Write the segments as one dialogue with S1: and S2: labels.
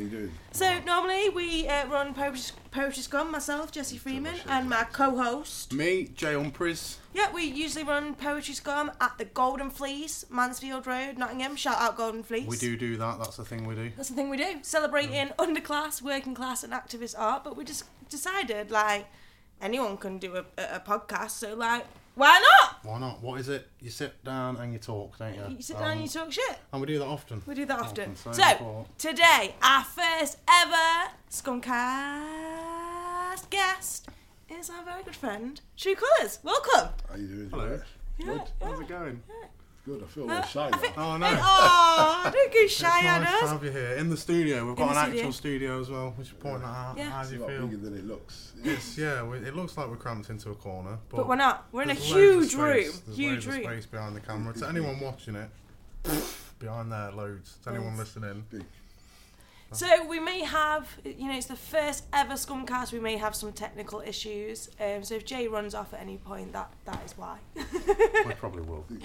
S1: you doing?
S2: So normally we uh, run Poetry, Poetry Scum, myself, Jesse Freeman, and my co-host.
S3: Me, Jay Umpriz.
S2: Yeah, we usually run Poetry Scum at the Golden Fleece, Mansfield Road, Nottingham. Shout out Golden Fleece.
S3: We do do that. That's the thing we do.
S2: That's the thing we do. Celebrating underclass, working class, and activist art. But we just decided like anyone can do a, a, a podcast. So like, why not?
S3: Why not? What is it? You sit down and you talk, don't you?
S2: You sit down and you um, talk shit.
S3: And we do that often.
S2: We do that often.
S3: Often,
S2: So,
S3: so before.
S2: today, our first ever Scumcast guest is our very good friend, True Colours. Welcome.
S1: How are you doing?
S3: Hello.
S1: Good.
S2: Yeah,
S1: Good.
S2: yeah.
S3: How's it going?
S1: Good. I feel a little shy
S2: I
S1: now.
S2: think-
S3: Oh no.
S2: Oh, don't go
S3: It's
S2: shy at
S3: nice to
S2: us.
S3: have you here in the studio. We've got an
S2: studio.
S3: actual studio as well. which is point that out.
S2: Yeah.
S3: How
S1: It's
S3: do
S1: a
S3: you
S1: lot
S3: feel?
S1: bigger than it looks.
S3: It's yeah. We, it looks like we're cramped into a corner, but,
S2: But we're not. We're in a
S3: there's loads
S2: huge
S3: space.
S2: room.
S3: There's
S2: Huge
S3: loads of
S2: room.
S3: space behind the camera. To anyone watching it, behind there, loads. To anyone listening,
S1: Big.
S2: So we may have, you know, it's the first ever Scumcast. We may have some technical issues. Um, so if Jay runs off at any point, that that is why.
S3: we probably will.
S1: I think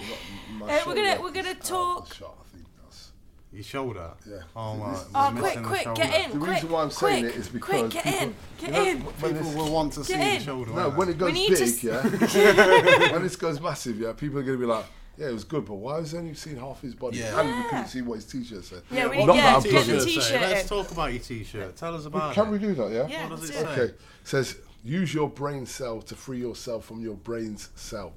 S1: my- my
S2: Uh, we're gonna-
S1: shoulder
S2: we're gonna
S1: is out of
S2: talk-
S1: the shot, I think that's.
S3: Your shoulder.
S1: Yeah.
S3: Oh right.
S1: This-
S2: Oh,
S3: we're
S2: quick,
S3: missing the
S2: quick,
S3: shoulder.
S2: get in,
S1: The
S2: quick,
S1: reason why I'm saying
S2: quick,
S1: it is
S2: quick,
S1: because
S2: get
S1: people-
S2: in, get
S1: you know,
S2: in.
S1: when
S3: People
S1: this-
S3: will want to see
S2: in.
S3: the shoulder.
S1: No,
S3: won't
S1: when it goes
S2: need
S1: big,
S2: s-
S1: yeah. when this goes massive, yeah, people are going to be like, yeah, it was good, but why was only seeing half his body?
S3: Yeah.
S1: And we couldn't see what his t-shirt said.
S2: Yeah, we
S3: What
S2: need
S1: Not
S2: yeah,
S1: that I'm
S2: get the.
S3: T-shirt say?
S2: t-shirt
S3: Let's talk about your t-shirt. Tell us about
S1: Can
S3: it.
S1: Can we do that, yeah?
S2: Yeah,
S3: What does it
S2: do
S3: say?
S2: it.
S1: Okay. says, use your brain cell to free yourself from your brain's cell.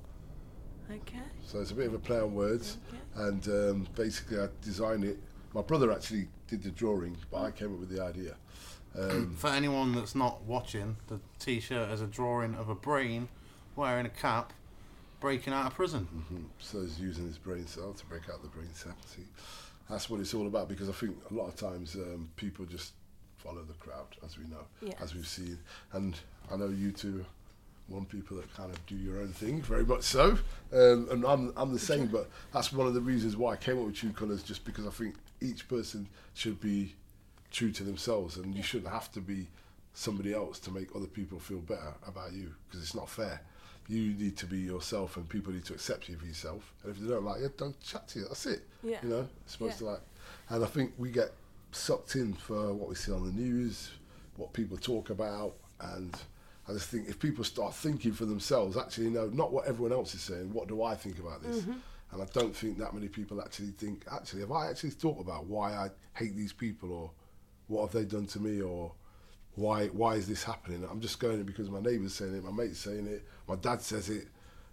S2: Okay.
S1: So it's a bit of a play on words, and um, basically I designed it. My brother actually did the drawing, but I came up with the idea. Um,
S3: For anyone that's not watching, the t-shirt is a drawing of a brain wearing a cap, breaking out of prison.
S1: so he's using his brain cell to break out the brain cell. See, that's what it's all about. Because I think a lot of times um, people just follow the crowd, as we know,
S2: Yeah.
S1: as we've seen, and I know you two. One people that kind of do your own thing, very much so, um, and I'm I'm the same. But that's one of the reasons why I came up with True Colours, just because I think each person should be true to themselves, and you shouldn't have to be somebody else to make other people feel better about you, because it's not fair. You need to be yourself, and people need to accept you for yourself. And if they don't like you, don't chat to you. That's it.
S2: Yeah.
S1: You know, it's supposed
S2: Yeah.
S1: to like. And I think we get sucked in for what we see on the news, what people talk about, and I just think if people start thinking for themselves, actually, no, not what everyone else is saying. What do I think about this? Mm-hmm. And I don't think that many people actually think. Actually, have I actually thought about why I hate these people, or what have they done to me, or why why is this happening? I'm just going it because my neighbour's saying it, my mate's saying it, my dad says it,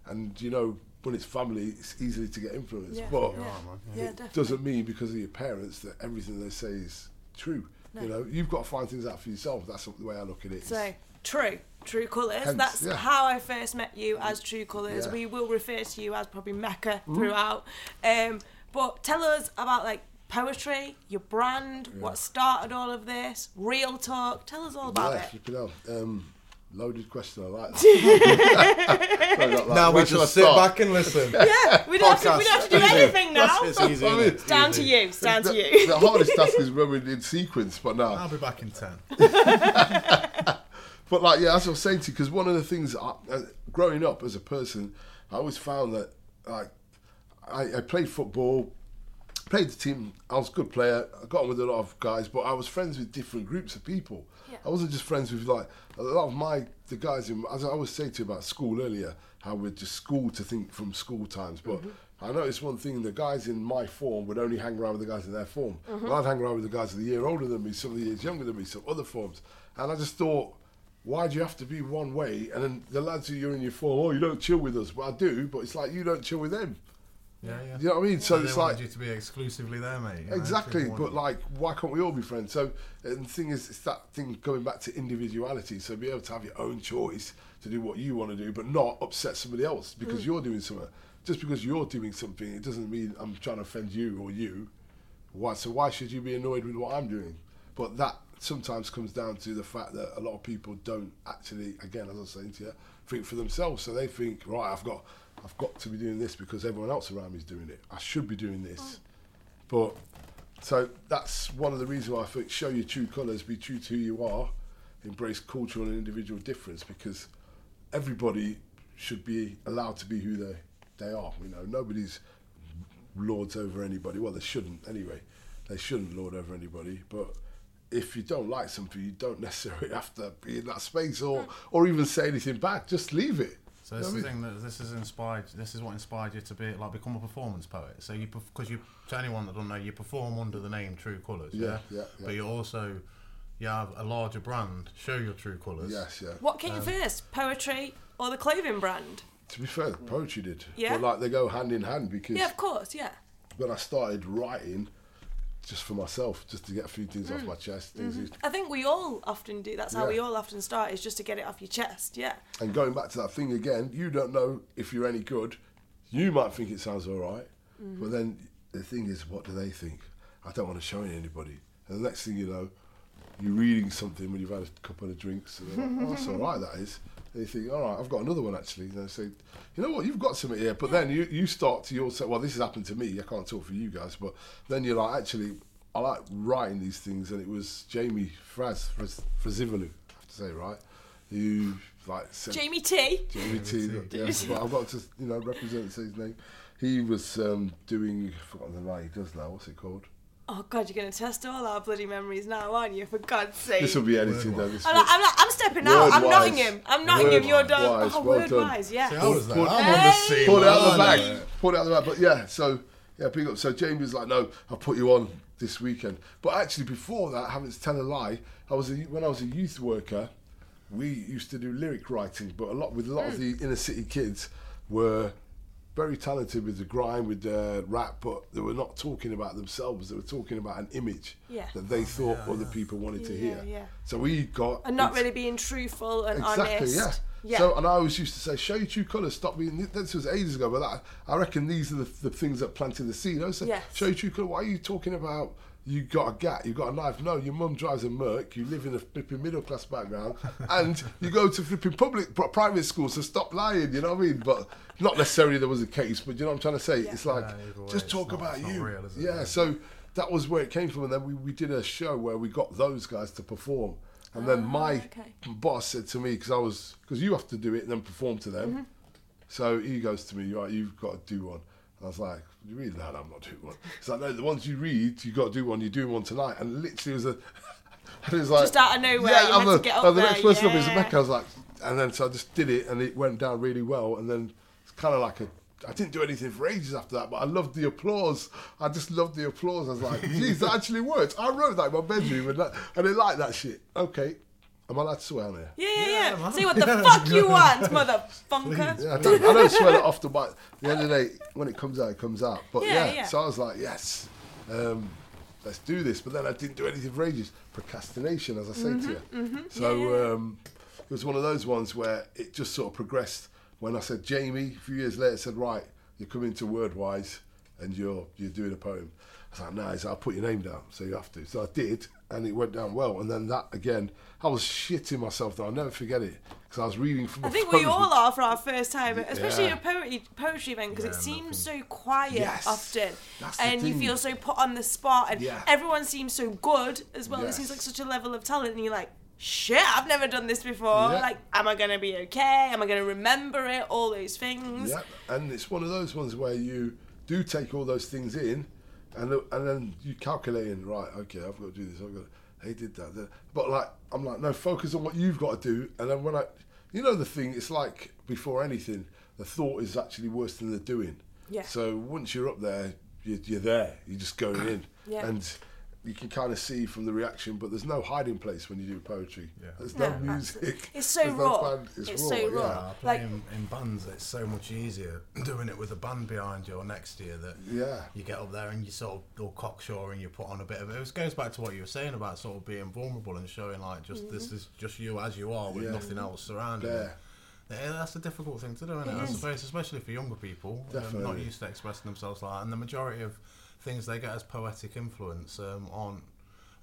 S1: and you know when it's family, it's easily to get influenced.
S2: Yeah.
S1: But
S2: Yeah.
S3: man,
S2: Yeah,
S1: it doesn't mean because of your parents that everything they say is true.
S2: No.
S1: You know, you've got to find things out for yourself. That's the way I look at it.
S2: So, true. True Colours.
S1: Hence,
S2: That's
S1: yeah.
S2: how I first met you as True Colours.
S1: Yeah.
S2: We will refer to you as probably Mecca
S1: Mm-hmm.
S2: throughout. Um, but tell us about like poetry, your brand, what started all of this, real talk. Tell us all about
S1: yeah,
S2: it.
S1: flipping hell. Um, loaded question. I like that. Sorry about that.
S3: Now we
S1: Where
S3: just sit
S1: start?
S3: back and listen.
S2: Yeah, we don't, have to, we don't have to do
S3: Podcast.
S2: anything now.
S3: It's easy.
S1: I mean.
S3: It's
S2: Down to you. It's down to
S1: the,
S2: you.
S1: the hardest task is remembering in sequence, but now.
S3: I'll be back in ten.
S1: But like, yeah, that's what I was saying to you. Because one of the things, I, uh, growing up as a person, I always found that like I, I played football, played the team. I was a good player. I got on with a lot of guys, but I was friends with different groups of people.
S2: Yeah.
S1: I wasn't just friends with like a lot of my the guys. In, as I always say to you about school earlier, how we're just school to think from school times, but. Mm-hmm. I noticed one thing: the guys in my form would only hang around with the guys in their form. Mm-hmm. And I'd hang around with the guys of the year older than me, some of the years younger than me, some other forms. And I just thought, why do you have to be one way? And then the lads who you're in your form, oh, you don't chill with us. Well, I do, but it's like you don't chill with them.
S3: Yeah, yeah.
S1: You know what I mean? So
S3: they
S1: it's
S3: wanted
S1: like
S3: you to be exclusively there, mate. you know,
S1: exactly, but like, why can't we all be friends? So and the thing is, it's that thing going back to individuality. So be able to have your own choice to do what you want to do, but not upset somebody else because mm. you're doing something. Just because you're doing something, it doesn't mean I'm trying to offend you or you. Why? So why should you be annoyed with what I'm doing? But that sometimes comes down to the fact that a lot of people don't actually, again, as I was saying to you, think for themselves. So they think, right, I've got, I've got to be doing this because everyone else around me is doing it. I should be doing this. But so that's one of the reasons why I think show your true colours, be true to who you are, embrace cultural and individual difference because everybody should be allowed to be who they they are. You know, nobody's lords over anybody. Well, they shouldn't anyway. They shouldn't lord over anybody. But if you don't like something, you don't necessarily have to be in that space or or even say anything back. Just leave it.
S3: So this is
S1: what
S3: the thing that this is inspired. This is what inspired you to be like become a performance poet. So you because you to anyone that don't know, you perform under the name True Colours. Yeah,
S1: Yeah, yeah, yeah.
S3: But you also you have a larger brand. Show your true colours.
S1: Yes, yeah.
S2: What came um, first, poetry or the clothing brand?
S1: To be fair, poetry did.
S2: Yeah.
S1: But like they go hand in hand because
S2: Yeah, of course, yeah.
S1: when I started writing, just for myself, just to get a few things off my chest, things.
S2: I think we all often do. That's how
S1: Yeah.
S2: we all often start, is just to get it off your chest. Yeah.
S1: And going back to that thing again, you don't know if you're any good. You might think it sounds all right,
S2: Mm-hmm.
S1: but then the thing is, what do they think? I don't want to show anybody. And the next thing you know, you're reading something when you've had a couple of drinks. And like, oh, that's all right, that is. And you think, all right, I've got another one actually. And they say, you know what, you've got something here. But then you, you start to yourself, well, this has happened to me. I can't talk for you guys. But then you're like, actually, I like writing these things. And it was Jamie Fraz, Fraz Frazivalu, I have to say, right? Who, like, said,
S2: Jamie T.
S1: Jamie T. Yeah, but I've got to, you know, represent his name. He was um, doing, I've forgotten the line he does now, what's it called?
S2: Oh God, you're gonna test all our bloody memories now, aren't you? For God's sake.
S1: This will be edited though. This
S2: I'm, not, I'm, not, I'm stepping out. I'm
S1: Word-wise.
S2: Nottingham. I'm Nottingham. You're done.
S1: Word-wise,
S2: Oh,
S1: well
S2: word
S1: done.
S2: wise, yeah.
S3: See, I was there.
S1: Pull-
S3: I'm on the scene.
S1: Pull it out of the
S3: man.
S1: bag. Pull it out of the bag. But yeah, so yeah, pick up. So Jamie was like, "No, I'll put you on this weekend." But actually, before that, having to tell a lie, I was a, when I was a youth worker. We used to do lyric writing, but a lot with a lot
S2: Hmm.
S1: of the inner city kids were very talented with the grind, with the rap, but they were not talking about themselves. They were talking about an image
S2: Yeah.
S1: that they oh, thought other people wanted to
S2: Yeah,
S1: hear.
S2: yeah.
S1: So we got
S2: And not really being truthful and
S1: Exactly,
S2: honest.
S1: yeah.
S2: Yeah.
S1: So, and I always used to say, show your true colours, stop being, this was ages ago, but that, I reckon these are the, the things that planted the seed. I say,
S2: Yes.
S1: show your true colours, why are you talking about you got a gat, you got a knife? No, your mum drives a Merc, you live in a flipping middle class background, and you go to flipping public, private school, so stop lying, you know what I mean? But not necessarily there was a case, but you know what I'm trying to say? It's like,
S3: Yeah, way,
S1: just talk
S3: not-
S1: about
S3: not
S1: you.
S3: real, is it?
S1: yeah,
S3: Yeah.
S1: so that was where it came from, and then we, we did a show where we got those guys to perform. And then my
S2: Ah, okay.
S1: boss said to me because I was because you have to do it and then perform to them.
S2: Mm-hmm.
S1: So he goes to me, right, you've got to do one. And I was like, you read that? I'm not doing one. He's like, no, the ones you read, you got to do one. You're doing one tonight. And literally, it was a. and it was like,
S2: Just out of nowhere, you
S1: I'm the,
S2: to get up
S1: the next person up is
S2: yeah.
S1: Mecca. I was like, and then so I just did it, and it went down really well. And then it's kind of like a. I didn't do anything for ages after that, but I loved the applause. I just loved the applause. I was like, geez, that actually worked. I wrote that in my bedroom, and, that, and they liked that shit. Okay, am I allowed to swear on here?
S2: Yeah, yeah, yeah.
S3: man.
S2: Say what the fuck you want, mother funker.
S1: Yeah, I don't, I don't swear that often, but at the end of the day, when it comes out, it comes out. But
S2: Yeah,
S1: yeah,
S2: yeah.
S1: so I was like, yes, um, let's do this. But then I didn't do anything for ages. Procrastination, as I say to you. So Um, it was one of those ones where it just sort of progressed. When I said Jamie, a few years later, said, right, you're coming to Wordwise and you're you're doing a poem. I was like, no, he said, I'll put your name down, so you have to. So I did, and it went down well. And then that again, I was shitting myself. Though I'll never forget it because I was reading from.
S2: I
S1: a
S2: think we all are for our first time, especially
S1: Yeah.
S2: a poetry poetry event because it
S3: Yeah,
S2: seems so quiet
S1: Yes,
S2: often,
S1: that's
S2: and you feel so put on the spot, and
S1: Yeah.
S2: everyone seems so good as well. It seems like such a level of talent, and you're like, shit, I've never done this before.
S1: Yeah.
S2: Like, am I gonna be okay? Am I gonna remember it? All those things.
S1: Yeah, and it's one of those ones where you do take all those things in, and and then you calculating right. Okay, I've got to do this. I've got. To, they did that. that. But like, I'm like, no, focus on what you've got to do. And then when I, you know, the thing, it's like before anything, the thought is actually worse than the doing.
S2: Yeah.
S1: So once you're up there, you're, you're there. You're just going in,
S2: Yeah.
S1: and you can kind of see from the reaction. But there's no hiding place when you do poetry.
S3: Yeah.
S1: There's no,
S2: No,
S1: music.
S2: It's so
S1: there's no
S2: raw.
S1: band, It's,
S2: It's
S1: raw.
S2: so
S1: yeah.
S2: raw.
S3: Uh,
S2: Like-
S3: playing in bands, it's so much easier doing it with a band behind you or next to you that
S1: Yeah.
S3: you get up there and you sort of all cocksure and you put on a bit of it. It goes back to what you were saying about sort of being vulnerable and showing like just this is just you as you are with
S1: Yeah.
S3: nothing else surrounding
S1: Yeah.
S3: you. Yeah, that's a difficult thing to do, isn't it?
S2: It
S3: I suppose, especially for younger people, um, not used to expressing themselves like that. And the majority of things they get as poetic influence um, on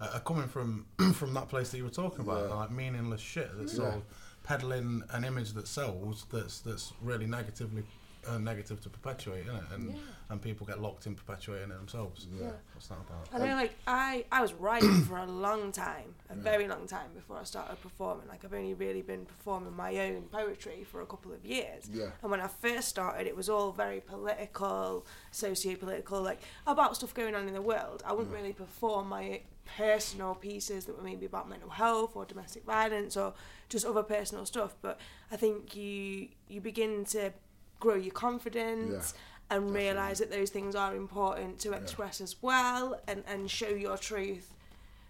S3: uh, are coming from from that place that you were talking about,
S1: Yeah.
S3: like meaningless shit that's sort of peddling an image that sells that's that's really negatively a negative to perpetuate, isn't it? And
S2: Yeah.
S3: And people get locked in perpetuating it themselves.
S2: Yeah.
S3: What's that about?
S2: I know, like I, I was writing for a long time, a very long time before I started performing. Like I've only really been performing my own poetry for a couple of years.
S1: Yeah.
S2: And when I first started, it was all very political, socio-political, like about stuff going on in the world. I wouldn't really perform my personal pieces that were maybe about mental health or domestic violence or just other personal stuff. But I think you you begin to grow your confidence
S1: Yeah,
S2: and realise that those things are important to express as well and, and show your truth.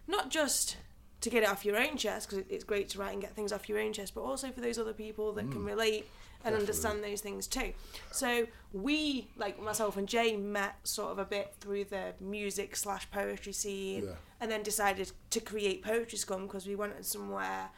S2: Not just to get it off your own chest, because it's great to write and get things off your own chest, but also for those other people that can mm. relate and
S1: Definitely.
S2: understand those things too. So we, like myself and Jay, met sort of a bit through the music slash poetry scene,
S1: Yeah.
S2: and then decided to create Poetry Scum because we wanted somewhere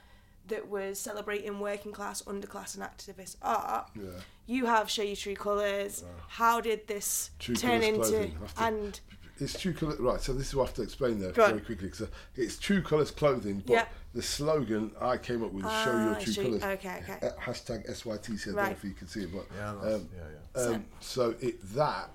S2: that was celebrating working class, underclass, and activist art.
S1: Yeah.
S2: You have show your true colours. How did this
S1: True
S2: turn into
S1: clothing. I have to-
S2: and
S1: It's True Colours, right, so this is what I have to explain there
S2: Go on.
S1: very quickly. Cause uh, it's True Colours clothing, but
S2: Yeah.
S1: the slogan I came up with is Show Your
S2: Ah,
S1: True
S2: show-
S1: Colours.
S2: okay, okay.
S1: Uh, hashtag SYTC, I don't know
S2: Right.
S1: if you can see it, but
S3: Yeah,
S1: um,
S3: yeah, yeah.
S1: Um, so it that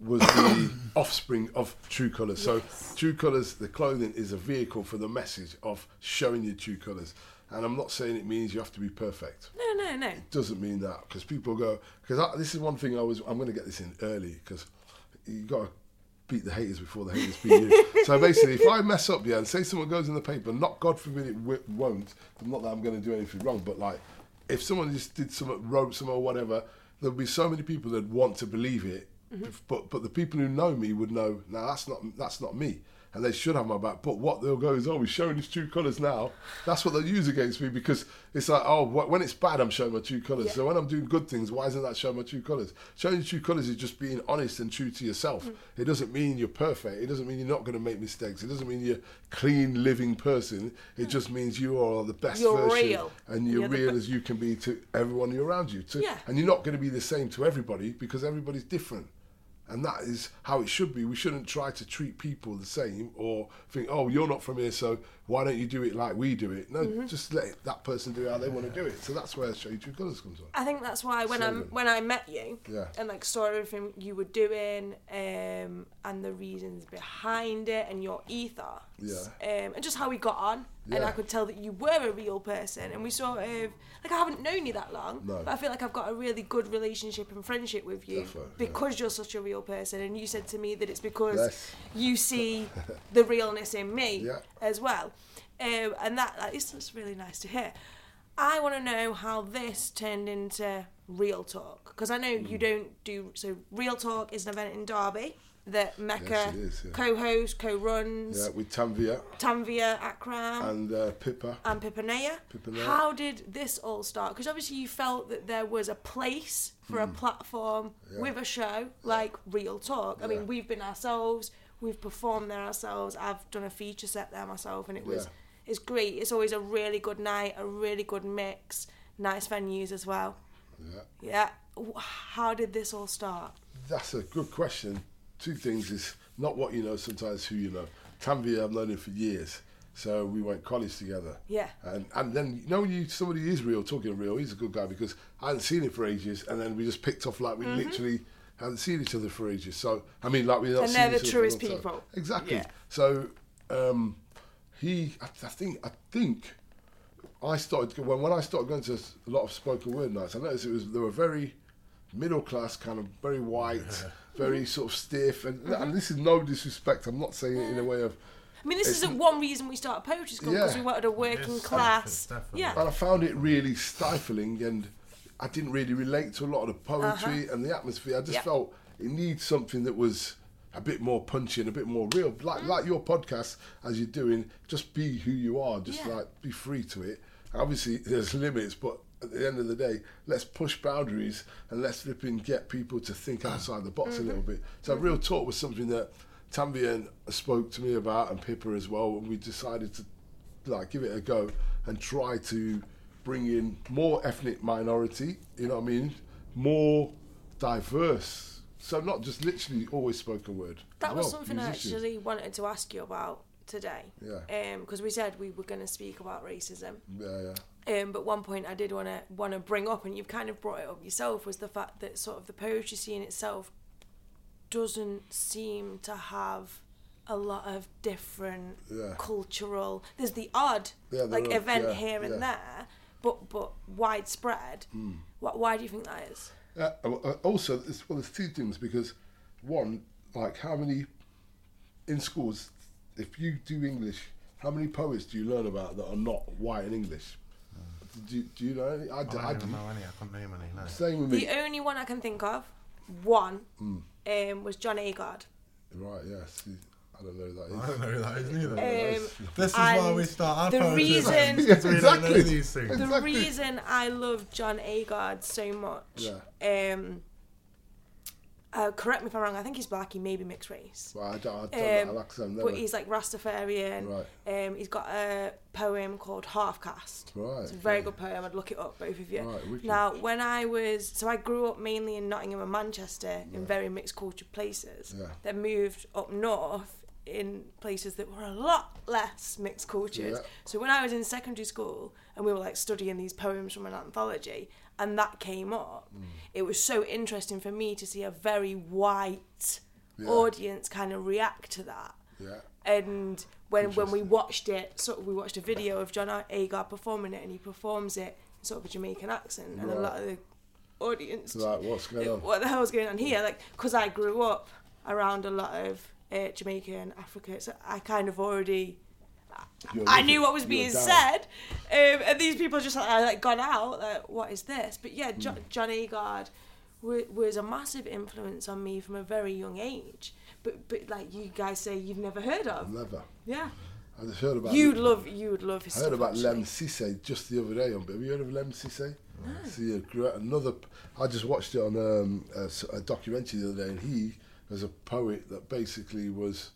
S1: was the offspring of True Colours. So True Colours, the clothing is a vehicle for the message of showing your true colours. And I'm not saying it means you have to be perfect.
S2: no, no, no.
S1: It doesn't mean that because people go because this is one thing I was I'm going to get this in early because you got to beat the haters before the haters beat you. so basically, if I mess up, yeah, and say someone goes in the paper, not God forbid it w- won't. Not that I'm going to do anything wrong, but like if someone just did some wrote some or whatever, there'll be so many people that want to believe it. But but the people who know me would know. Now that's not that's not me. And they should have my back. But what they'll go is, oh, we're showing his true colours now. That's what they'll use against me because it's like, oh, wh- when it's bad, I'm showing my true colours.
S2: Yeah.
S1: So when I'm doing good things, why isn't that showing my true colours? Showing your true colours is just being honest and true to yourself.
S2: Mm.
S1: It doesn't mean you're perfect. It doesn't mean you're not going to make mistakes. It doesn't mean you're a clean living person. It just means you are the best
S2: You're
S1: version
S2: real.
S1: and you're,
S2: You're
S1: real
S2: be-
S1: as you can be to everyone around you. To,
S2: Yeah.
S1: And you're not going to be the same to everybody because everybody's different. And that is how it should be. We shouldn't try to treat people the same or think, oh, you're not from here, so why don't you do it like we do it? No,
S2: Mm-hmm.
S1: just let that person do it how they want to do it. So that's where Show Your True Colours comes on.
S2: I think that's why when I when I met you
S1: Yeah.
S2: and like saw everything you were doing um, and the reasons behind it and your ethos
S1: Yeah.
S2: um, and just how we got on and I could tell that you were a real person and we sort of like I haven't known you that long
S1: No.
S2: but I feel like I've got a really good relationship and friendship with you
S1: Definitely, yeah.
S2: because you're such a real person and you said to me that it's because
S1: Yes.
S2: you see the realness in me
S1: Yeah.
S2: As well um, and that like, it's just really nice to hear I want to know how this turned into Real Talk because I know
S1: Mm.
S2: you don't do so. Real Talk is an event in Derby that Mecca
S1: Yes, yeah.
S2: co-hosts, co-runs,
S1: Yeah, with Tanvia
S2: Tanvia Akram and,
S1: and uh, Pippa.
S2: Pipanea.
S1: Pipanea.
S2: How did this all start? Because obviously you felt that there was a place for a platform.
S1: Yeah.
S2: with a show like Real Talk. I mean, we've been ourselves. We've performed there ourselves. I've done a feature set there myself, and it was
S1: Yeah.
S2: it's great. It's always a really good night, a really good mix, nice venues as well.
S1: Yeah.
S2: Yeah. How did this all start?
S1: That's a good question. Two things is not what you know, sometimes who you know. Tanvia, I've known him for years. So we went college together.
S2: Yeah.
S1: And and then you know you somebody is real, talking real, he's a good guy because I hadn't seen him for ages and then we just picked off like we mm-hmm. literally hadn't seen each other for ages. So I mean like we not
S2: Mm-hmm. And they're
S1: each
S2: the
S1: other for a
S2: truest
S1: long time.
S2: people.
S1: Exactly.
S2: Yeah.
S1: So um he I, I think I think I started when when I started going to a lot of spoken word nights. I noticed it was they were very middle class, kind of very white, very sort of stiff, and,
S2: Mm-hmm.
S1: and this is no disrespect. I'm not saying it in a way of.
S2: I mean, this
S1: It's-
S2: isn't one reason we started Poetry Scum because
S1: Yeah.
S2: we wanted a working
S3: It's
S2: class.
S3: definitely-
S2: Yeah.
S1: And I found it really stifling, and I didn't really relate to a lot of the poetry and the atmosphere. I just
S2: Uh-huh.
S1: Felt it needs something that was a bit more punchy and a bit more real, like
S2: Mm.
S1: like your podcast as you're doing. Just be who you are. Just
S2: Yeah.
S1: like be free to it. Obviously, there's limits, but at the end of the day, let's push boundaries and let's flipping get people to think outside the box
S2: Mm-hmm.
S1: a little bit. So, real talk was something that Tambien spoke to me about and Pippa as well, and we decided to like give it a go and try to bring in more ethnic minority. You know what I mean? More diverse. So not just literally always spoken word.
S2: That was
S1: well,
S2: something I actually wanted to ask you about today.
S1: Yeah.
S2: Because we said we were going to speak about racism.
S1: Yeah, yeah.
S2: Um, but one point I did want to want to bring up, and you've kind of brought it up yourself, was the fact that sort of the poetry scene itself doesn't seem to have a lot of different
S1: Yeah.
S2: cultural. There's the odd
S1: Yeah,
S2: like
S1: are,
S2: event
S1: yeah,
S2: here and there, but but widespread. Why, why do you think that is?
S1: Uh, uh, also, it's, well, there's two things because one, like how many in schools, if you do English, how many poets do you learn about that are not white in English? Do, do you know any? I, d-
S3: I
S1: I
S3: don't
S1: do.
S3: know any. I can't name any. No.
S1: Same with me.
S2: The only one I can think of, one,
S1: Hmm.
S2: um, was John Agard.
S1: Right, yeah. See, I don't know who that is.
S3: I don't know who that is neither.
S2: Um,
S3: this is why we start our
S2: the reason-
S3: events, 'cause we don't know
S1: Exactly.
S3: these things.
S2: the
S1: Exactly.
S2: reason I love John Agard so much, um, uh, correct me if I'm wrong, I think he's black, he may be mixed race.
S1: Well, I don't, I don't
S2: Um,
S1: know. Like I
S2: But he's like Rastafarian.
S1: Right.
S2: Um, he's got a poem called Half Caste.
S1: Right,
S2: It's a very
S1: okay.
S2: good poem. I'd look it up, both of you.
S1: Right, wicked.
S2: now, when I was so I grew up mainly in Nottingham and Manchester in very mixed culture places.
S1: Yeah.
S2: Then moved up north in places that were a lot less mixed cultures.
S1: Yeah.
S2: So when I was in secondary school and we were like studying these poems from an anthology, and that came up,
S1: Mm.
S2: it was so interesting for me to see a very white
S1: Yeah.
S2: audience kind of react to that
S1: yeah.
S2: and when when we watched it, sort of we watched a video of John Agard performing it, and he performs it in sort of a Jamaican accent, and a lot of the audience,
S1: like, what's going on?
S2: what the hell's going on here? Like, because I grew up around a lot of uh, Jamaica and Africa, so I kind of already.
S1: You're
S2: I
S1: looking-
S2: knew what was being said, um, and these people just like, like got out. Like, what is this? But yeah, jo-
S1: Hmm.
S2: John Agard wa- was a massive influence on me from a very young age. But but like you guys say, you've never heard of.
S1: Never.
S2: Yeah.
S1: I just heard about.
S2: You'd love, you would love his
S1: I heard about
S2: actually.
S1: Lemn Sissay just the other day. On, have you heard of Lemn Sissay? See, another. I just watched it on um, a, a documentary the other day, and he was a poet that basically was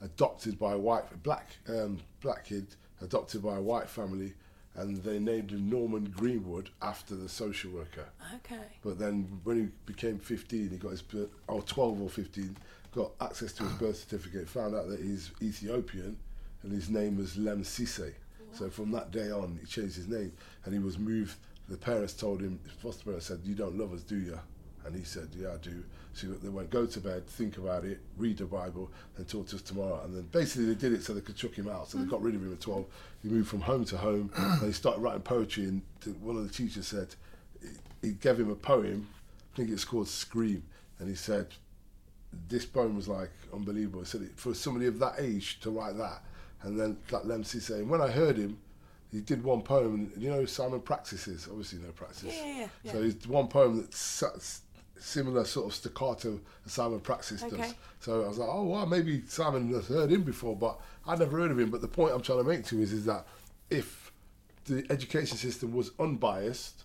S1: adopted by a white black um, black kid, adopted by a white family, and they named him Norman Greenwood after the social worker.
S2: Okay.
S1: But then when he became 15, he got his birth, or 12 or 15, got access to his birth certificate, found out that he's Ethiopian, and his name was Lemn Sissay. So from that day on, he changed his name, and he was moved. The parents told him, his foster parents said, "You don't love us, do you?" And he said, "Yeah, I do." So they went, "Go to bed, think about it, read the Bible, and talk to us tomorrow." And then basically they did it so they could chuck him out. So they got rid of him at 12. He moved from home to home, and he started writing poetry. And one of the teachers said, he gave him a poem. I think it's called Scream, and he said, "This poem was like unbelievable." He said, "For somebody of that age to write that," and then that Lemsey saying, when I heard him, he did one poem, and you know Simon Praxis is obviously no Praxis.
S2: Yeah, yeah, yeah.
S1: So he's one poem that's s- similar sort of staccato Simon Praxis does. So I was like, oh well, maybe Simon has heard him before, but I'd never heard of him. But the point I'm trying to make to you is, is that if the education system was unbiased,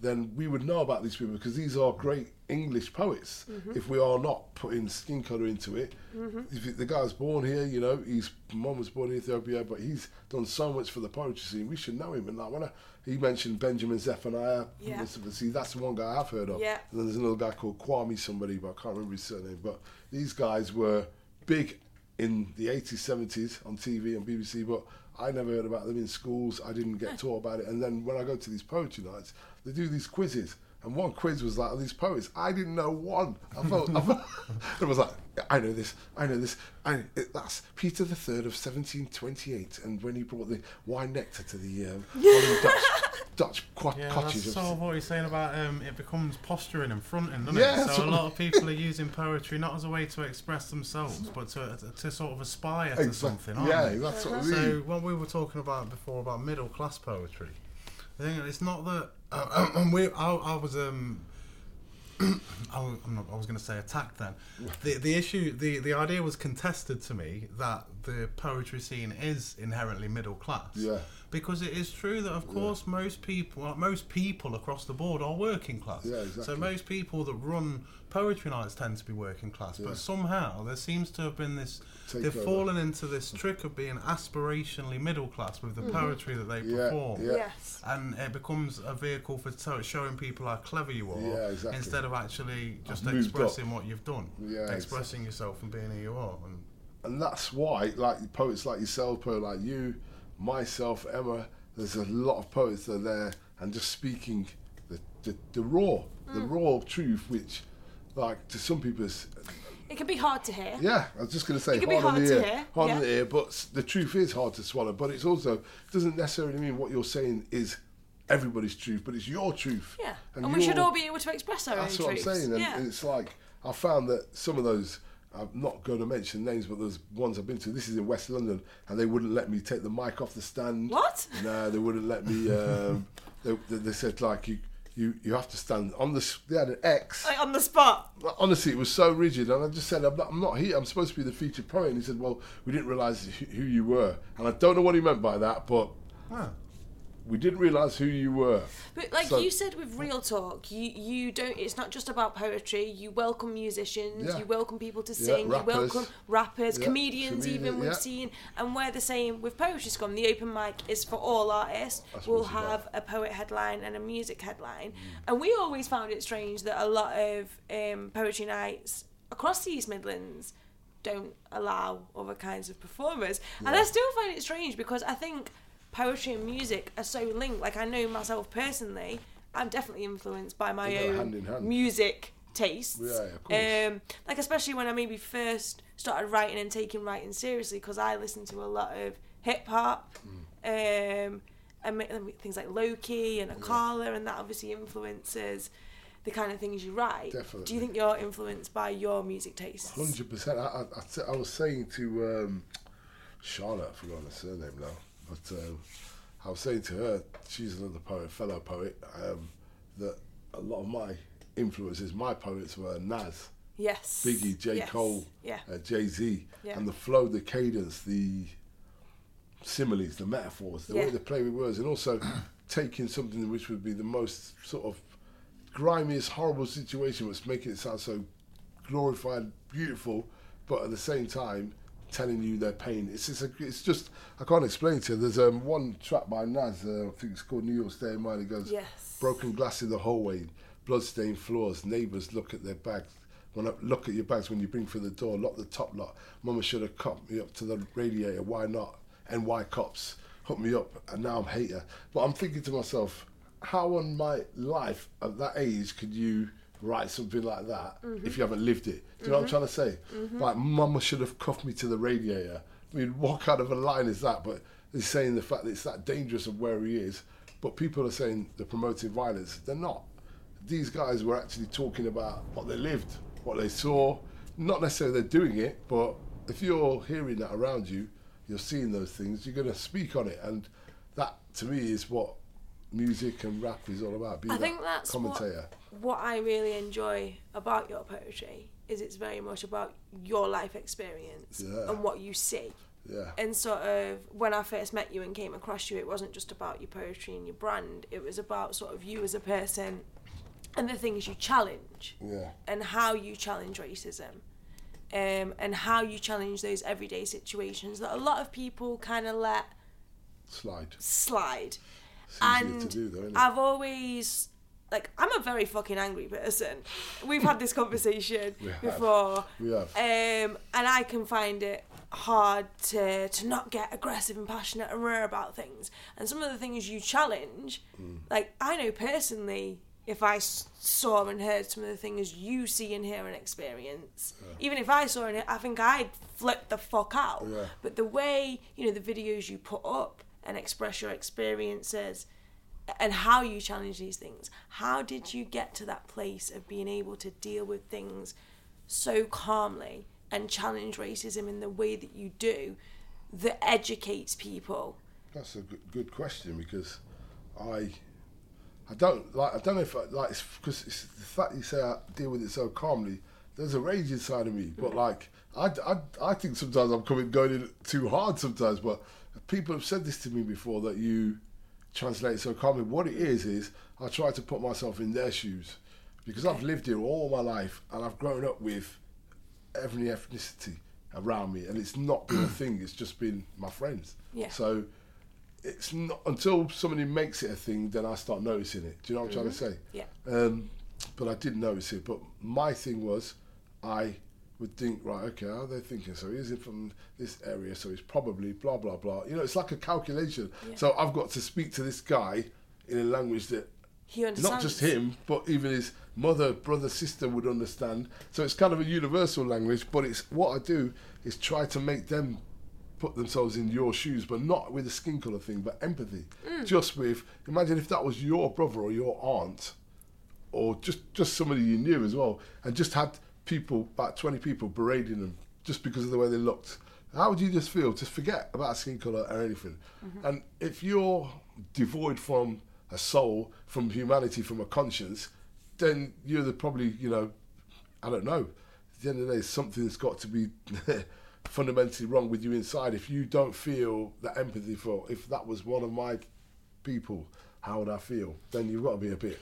S1: then we would know about these people because these are great English poets. Mm-hmm. If we are not putting skin colour into it, mm-hmm. if the guy was born here, you know, his mum was born in Ethiopia, but he's done so much for the poetry scene. We should know him. And like when I, he mentioned Benjamin Zephaniah,
S2: Yeah.
S1: see that's the one guy I've heard of.
S2: Yeah.
S1: And then there's another guy called Kwame somebody, but I can't remember his surname. But these guys were big in the 80s, 70s on TV and BBC, but I never heard about them in schools. I didn't get taught about it. And then when I go to these poetry nights, they do these quizzes. And one quiz was like, these poets, I didn't know one. I felt, I felt it was like, I know this, I know this. I, it, that's Peter the Third of 1728. And when he brought the wine nectar to the um, Holland Dutch, Dutch qua-
S3: Yeah,
S1: cottage.
S3: that's sort of what you're saying about um, it becomes posturing and fronting, doesn't
S1: Yeah,
S3: it? So a lot of people are using poetry not as a way to express themselves, but to, to sort of aspire to
S1: Exact-
S3: something, aren't
S1: yeah,
S3: they?
S1: that's what I
S3: So
S1: mean.
S3: what we were talking about before about middle class poetry, It's not that. Uh, and we, I, I was um. I was, I'm not, I was going to say attacked then. The the issue, the, the idea was contested to me that the poetry scene is inherently middle class.
S1: Yeah.
S3: Because it is true that, of course, most people, well, most people across the board are working class.
S1: Yeah, exactly.
S3: So most people that run poetry nights tend to be working class.
S1: Yeah.
S3: But somehow there seems to have been this.
S1: Take
S3: they've
S1: over.
S3: fallen into this trick of being aspirationally middle class with the mm-hmm. poetry that they
S1: Yeah,
S3: perform.
S1: yeah.
S2: Yes.
S3: And it becomes a vehicle for so- showing people how clever you are,
S1: Yeah, exactly.
S3: instead of actually just
S1: I've
S3: expressing what you've done,
S1: Yeah,
S3: expressing yourself and being who you are. And
S1: and that's why, like poets like yourself, poet like you, myself, Emma, there's a lot of poets that are there and just speaking the, the, the raw, the mm. raw truth, which, like, to some people, is,
S2: It can be hard to hear.
S1: yeah, I was just going to say
S2: It can be
S1: hard, on the
S2: to
S1: ear,
S2: hear,
S1: hard on
S2: yeah.
S1: the ear, but the truth is hard to swallow. But it's also doesn't necessarily mean what you're saying is everybody's truth, but it's your truth.
S2: Yeah. And, we should all be able to express our
S1: That's
S2: own
S1: what
S2: truths.
S1: I'm saying, and
S2: yeah.
S1: it's like I found that some of those. I'm not going to mention names, but there's ones I've been to. This is in West London, and they wouldn't let me take the mic off the stand.
S2: What?
S1: No, they wouldn't let me. Um, they, they, they said like you, you, you have to stand on the. They had an X.
S2: Like on the spot.
S1: Honestly, it was so rigid, and I just said, "I'm not, I'm not here. I'm supposed to be the featured poet." And he said, "Well, we didn't realise who, who you were," and I don't know what he meant by that, but
S3: Ah.
S1: We didn't realise who you were.
S2: But like
S1: So-
S2: you said with Real Talk, you you don't. It's not just about poetry. You welcome musicians.
S1: Yeah.
S2: You welcome people to sing.
S1: rappers.
S2: You welcome rappers,
S1: Yeah,
S2: comedians.
S1: comedian,
S2: even we've
S1: yeah.
S2: seen, and we're the same with Poetry Scum. The open mic is for all artists.
S1: That's
S2: we'll
S1: it's about.
S2: have a poet headline and a music headline,
S1: Mm.
S2: and we always found it strange that a lot of um, poetry nights across the East Midlands don't allow other kinds of performers. And I still find it strange because I think poetry and music are so linked. Like I know myself personally, I'm definitely influenced by my own
S1: hand hand.
S2: music tastes.
S1: Yeah, of course.
S2: Um, like especially when I maybe first started writing and taking writing seriously because I listened to a lot of hip hop.
S1: Mm.
S2: Um, and things like Loki and Akala, and that obviously influences the kind of things you write.
S1: Definitely.
S2: Do you think you're influenced by your music tastes?
S1: Hundred percent. I, I, I was saying to um, Charlotte, I forgot her surname now, but um, I was saying to her, she's another poet, fellow poet, um, that a lot of my influences, my poets were Nas,
S2: Yes.
S1: Biggie, J.
S2: Yes.
S1: Cole,
S2: Yeah.
S1: uh, Jay Z,
S2: Yeah.
S1: and the flow, the cadence, the similes, the metaphors, the way they play with words, and also taking something which would be the most sort of grimiest, horrible situation, was making it sound so glorified, beautiful, but at the same time telling you their pain. It's just, a, it's just I can't explain it to you. There's um, one track by Nas, uh, I think it's called New York State of Mind. It goes,
S2: Yes.
S1: broken glass in the hallway, bloodstained floors, neighbours look at their bags. When I look at your bags when you bring through the door, lock the top lock. Mama should have cut me up to the radiator. Why not? And why cops hook me up? And now I'm hater. But I'm thinking to myself, how on my life at that age could you write something like that mm-hmm. if you haven't lived it? Do you know what I'm mm-hmm. trying to say? Mm-hmm. Like, Mama should have cuffed me to the radiator. I mean, what kind of a line is that? But he's saying the fact that it's that dangerous of where he is. But people are saying they're promoting violence. They're not. These guys were actually talking about what they lived, what they saw. Not necessarily they're doing it, but if you're hearing that around you, you're seeing those things, you're going to speak on it. And that, to me, is what music and rap is all about. Being
S2: I think
S1: that
S2: that's
S1: commentator.
S2: what, what I really enjoy about your poetry is it's very much about your life experience
S1: Yeah.
S2: and what you see.
S1: Yeah.
S2: And sort of when I first met you and came across you, it wasn't just about your poetry and your brand. It was about sort of you as a person and the things you challenge
S1: Yeah.
S2: and how you challenge racism. Um, and how you challenge those everyday situations that a lot of people kind of let
S1: Slide.
S2: slide.
S1: It's
S2: and
S1: though?
S2: I've always like I'm a very fucking angry person. We've had this conversation
S1: We
S2: before.
S1: We have.
S2: Um, and I can find it hard to to not get aggressive and passionate and rare about things. And some of the things you challenge,
S1: Mm.
S2: like I know personally, if I saw and heard some of the things you see and hear and experience, even if I saw it, I think I'd flip the fuck out.
S1: Yeah.
S2: But the way you know the videos you put up and express your experiences and how you challenge these things. How did you get to that place of being able to deal with things so calmly and challenge racism in the way that you do that educates people?
S1: That's a good, good question because I I don't like I don't know if I, like it's because it's the fact you say I deal with it so calmly. There's a rage inside of me, but mm-hmm. like I, I, I think sometimes I'm coming going in too hard sometimes. But people have said this to me before that you translate so calmly. What it is is I try to put myself in their shoes because I've lived here all my life and I've grown up with every ethnicity around me, and it's not been a thing. It's just been my friends.
S2: Yeah.
S1: So it's not until somebody makes it a thing, then I start noticing it. Do you know what I'm trying to say?
S2: Yeah.
S1: Um, but I didn't notice it. But my thing was, I would think, right, okay, how are they thinking? So he's from this area, so he's probably blah blah blah. You know, it's like a calculation.
S2: Yeah.
S1: So I've got to speak to this guy in a language that
S2: He understands.
S1: not just him, but even his mother, brother, sister would understand. So it's kind of a universal language, but it's what I do is try to make them put themselves in your shoes, but not with a skin colour thing, but empathy. Mm. Just with imagine if that was your brother or your aunt, or just just somebody you knew as well, and just had people about twenty people berating them just because of the way they looked. How would you just feel? Just forget about skin colour or anything. Mm-hmm. And if you're devoid from a soul, from humanity, from a conscience, then you're the probably you know, I don't know. At the end of the day, something's got to be fundamentally wrong with you inside. If you don't feel that empathy for, if that was one of my people, how would I feel? Then you've got to be a bit.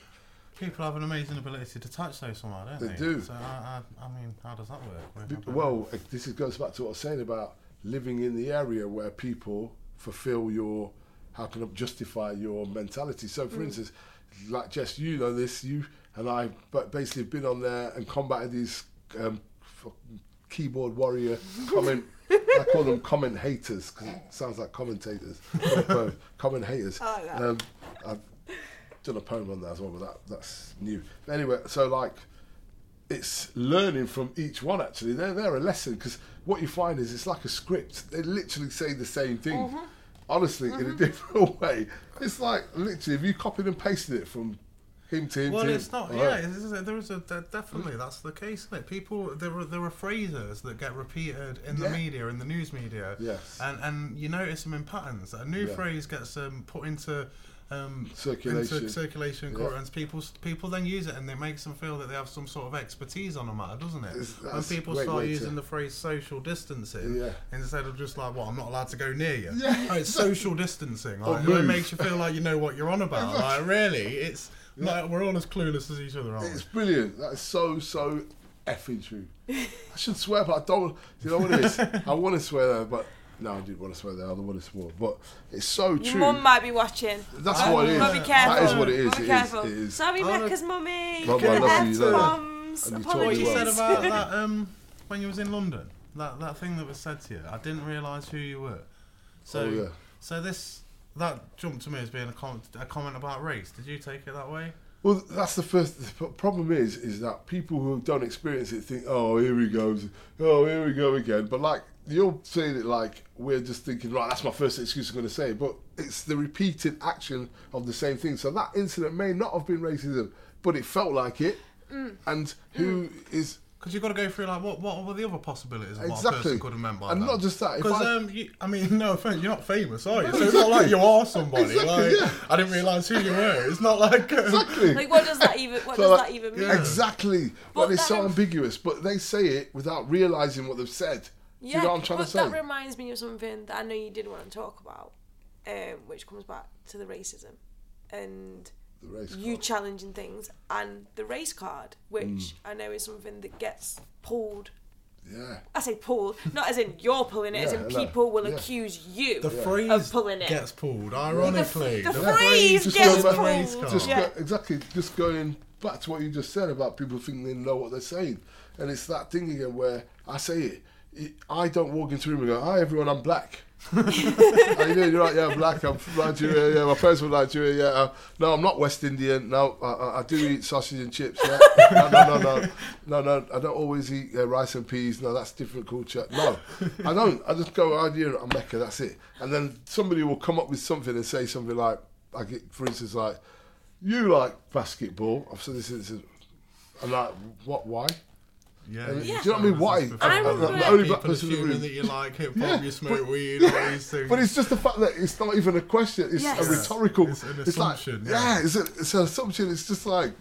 S3: People have an amazing ability to touch those somehow, don't
S1: They
S3: they?
S1: do.
S3: So I, I, I mean, how does that work?
S1: Well, eh, this is, goes back to what I was saying about living in the area where people fulfill your, how can I justify your mentality. So, for instance, like Jess, you know this, you and I, but basically have been on there and combated these um, keyboard warrior comment. I call them comment haters because it sounds like commentators. But, uh, comment haters.
S2: I like that.
S1: Um, I've done a poem on that as well, but that, that's new. Anyway, so like it's learning from each one actually they're, they're a lesson because what you find is it's like a script they literally say the same thing
S2: Mm-hmm.
S1: honestly in a different way it's like literally if you copied and pasted it from him to him
S3: Well,
S1: to him
S3: it's not.
S1: right?
S3: Yeah, it's, it's, there is a de- definitely that's the case. Isn't it? People there are there are phrases that get repeated in the media, in the news media.
S1: Yes.
S3: And and you notice them in patterns. A new
S1: Yeah.
S3: phrase gets um, put into. Um,
S1: Circulation.
S3: into circulation,
S1: Yeah.
S3: currents. People, people then use it, and it makes them feel that they have some sort of expertise on a matter, doesn't it?
S1: It's-
S3: when people start
S1: way to-
S3: using the phrase social distancing
S1: Yeah.
S3: instead of just like, "Well, I'm not allowed to go near you."
S1: Yeah,
S3: Oh, it's social distancing. Like, it makes you feel like you know what you're on about. Like, really, it's like we're all as clueless as each other, aren't we?
S1: it's brilliant that's so so effing true I should swear but I don't you know what it is I want to swear there but no I didn't want to swear there I don't want to swear but it's so true.
S2: Your
S1: true
S2: mum might be watching.
S1: that's
S3: Oh,
S1: what it is
S2: But be careful.
S1: that is what it is
S2: Be
S1: it is
S2: careful.
S1: it is
S2: Sorry,
S3: Oh, no.
S2: Mecca's mummy.
S1: Mum,
S3: I love
S1: you, you that.
S2: F-bombs.
S1: And you talk
S3: What you
S1: well.
S3: said
S2: Apologies.
S3: about that um, when you was in London, that that thing that was said to you, I didn't realise who you were. So,
S1: Oh, yeah.
S3: so this that jumped to me as being a comment, a comment about race. Did you take it that way?
S1: Well, that's the first. The p- problem is, is that people who don't experience it think, "Oh, here he goes. Oh, here we go again." But like you're saying it like we're just thinking, right? That's my first excuse I'm going to say. But it's the repeated action of the same thing. So that incident may not have been racism, but it felt like it.
S2: Mm.
S1: And who is
S3: Because you've got to go through like what what were the other possibilities of what a
S1: Exactly.
S3: person could have meant by
S1: And
S3: that?
S1: not just that,
S3: Because
S1: I-
S3: um, you, I mean, no offense, you're not famous, are you? So it's not like you are somebody.
S1: Exactly,
S3: like
S1: yeah.
S3: I didn't realise who you were. It's not like um,
S1: exactly?
S2: Like, what does that even? What
S1: So,
S2: does
S1: like,
S2: that even mean?
S3: Yeah.
S1: Exactly.
S2: But
S1: But, it's so ambiguous. But they say it without realizing what they've said. Do you know what I'm trying
S2: but
S1: to say?
S2: that reminds me of something that I know you did want to talk about, um, which comes back to the racism and
S1: the race
S2: you
S1: card.
S2: challenging things and the race card, which
S1: Mm.
S2: I know is something that gets pulled.
S1: yeah.
S2: I say pulled, not as in you're pulling it, as in
S1: no,
S2: people will
S1: yeah.
S2: accuse you.
S3: the
S2: of
S3: phrase
S2: pulling it.
S3: gets pulled. Ironically,
S2: the
S1: Yeah.
S2: phrase
S1: Just
S2: gets
S1: go back-
S3: race
S2: pulled.
S3: card.
S1: just
S2: yeah.
S1: go, exactly just going back to what you just said about people thinking they know what they're saying and it's that thing again where i say it, it i don't walk into a room and go hi everyone i'm black How you doing? You're right, yeah, I'm black. I'm from Nigeria. Yeah, my parents from Nigeria. Yeah, uh, no, I'm not West Indian. No, I, I, I do eat sausage and chips. Yeah, no, no, no, no, no, no. I don't always eat uh, rice and peas. No, that's different culture. No, I don't. I just go out here. I'm Mecca. That's it. And then somebody will come up with something and say something like, for instance, like, you like basketball. I've said this. this is, I'm like, what? Why?
S3: Yeah,
S1: And
S2: Yeah.
S1: Do you know what I mean? Why?
S2: I
S1: I'm, I'm the only black
S3: People
S1: person in the
S3: assuming
S1: room.
S3: that you like hip hop,
S1: Yeah,
S3: you smoke
S1: but-
S3: weed, all these things.
S1: But it's just the fact that it's not even a question. It's
S2: Yes.
S1: a rhetorical.
S3: It's an
S1: like,
S3: assumption,
S1: yeah,
S3: yeah.
S1: it's, a, it's an assumption. It's just like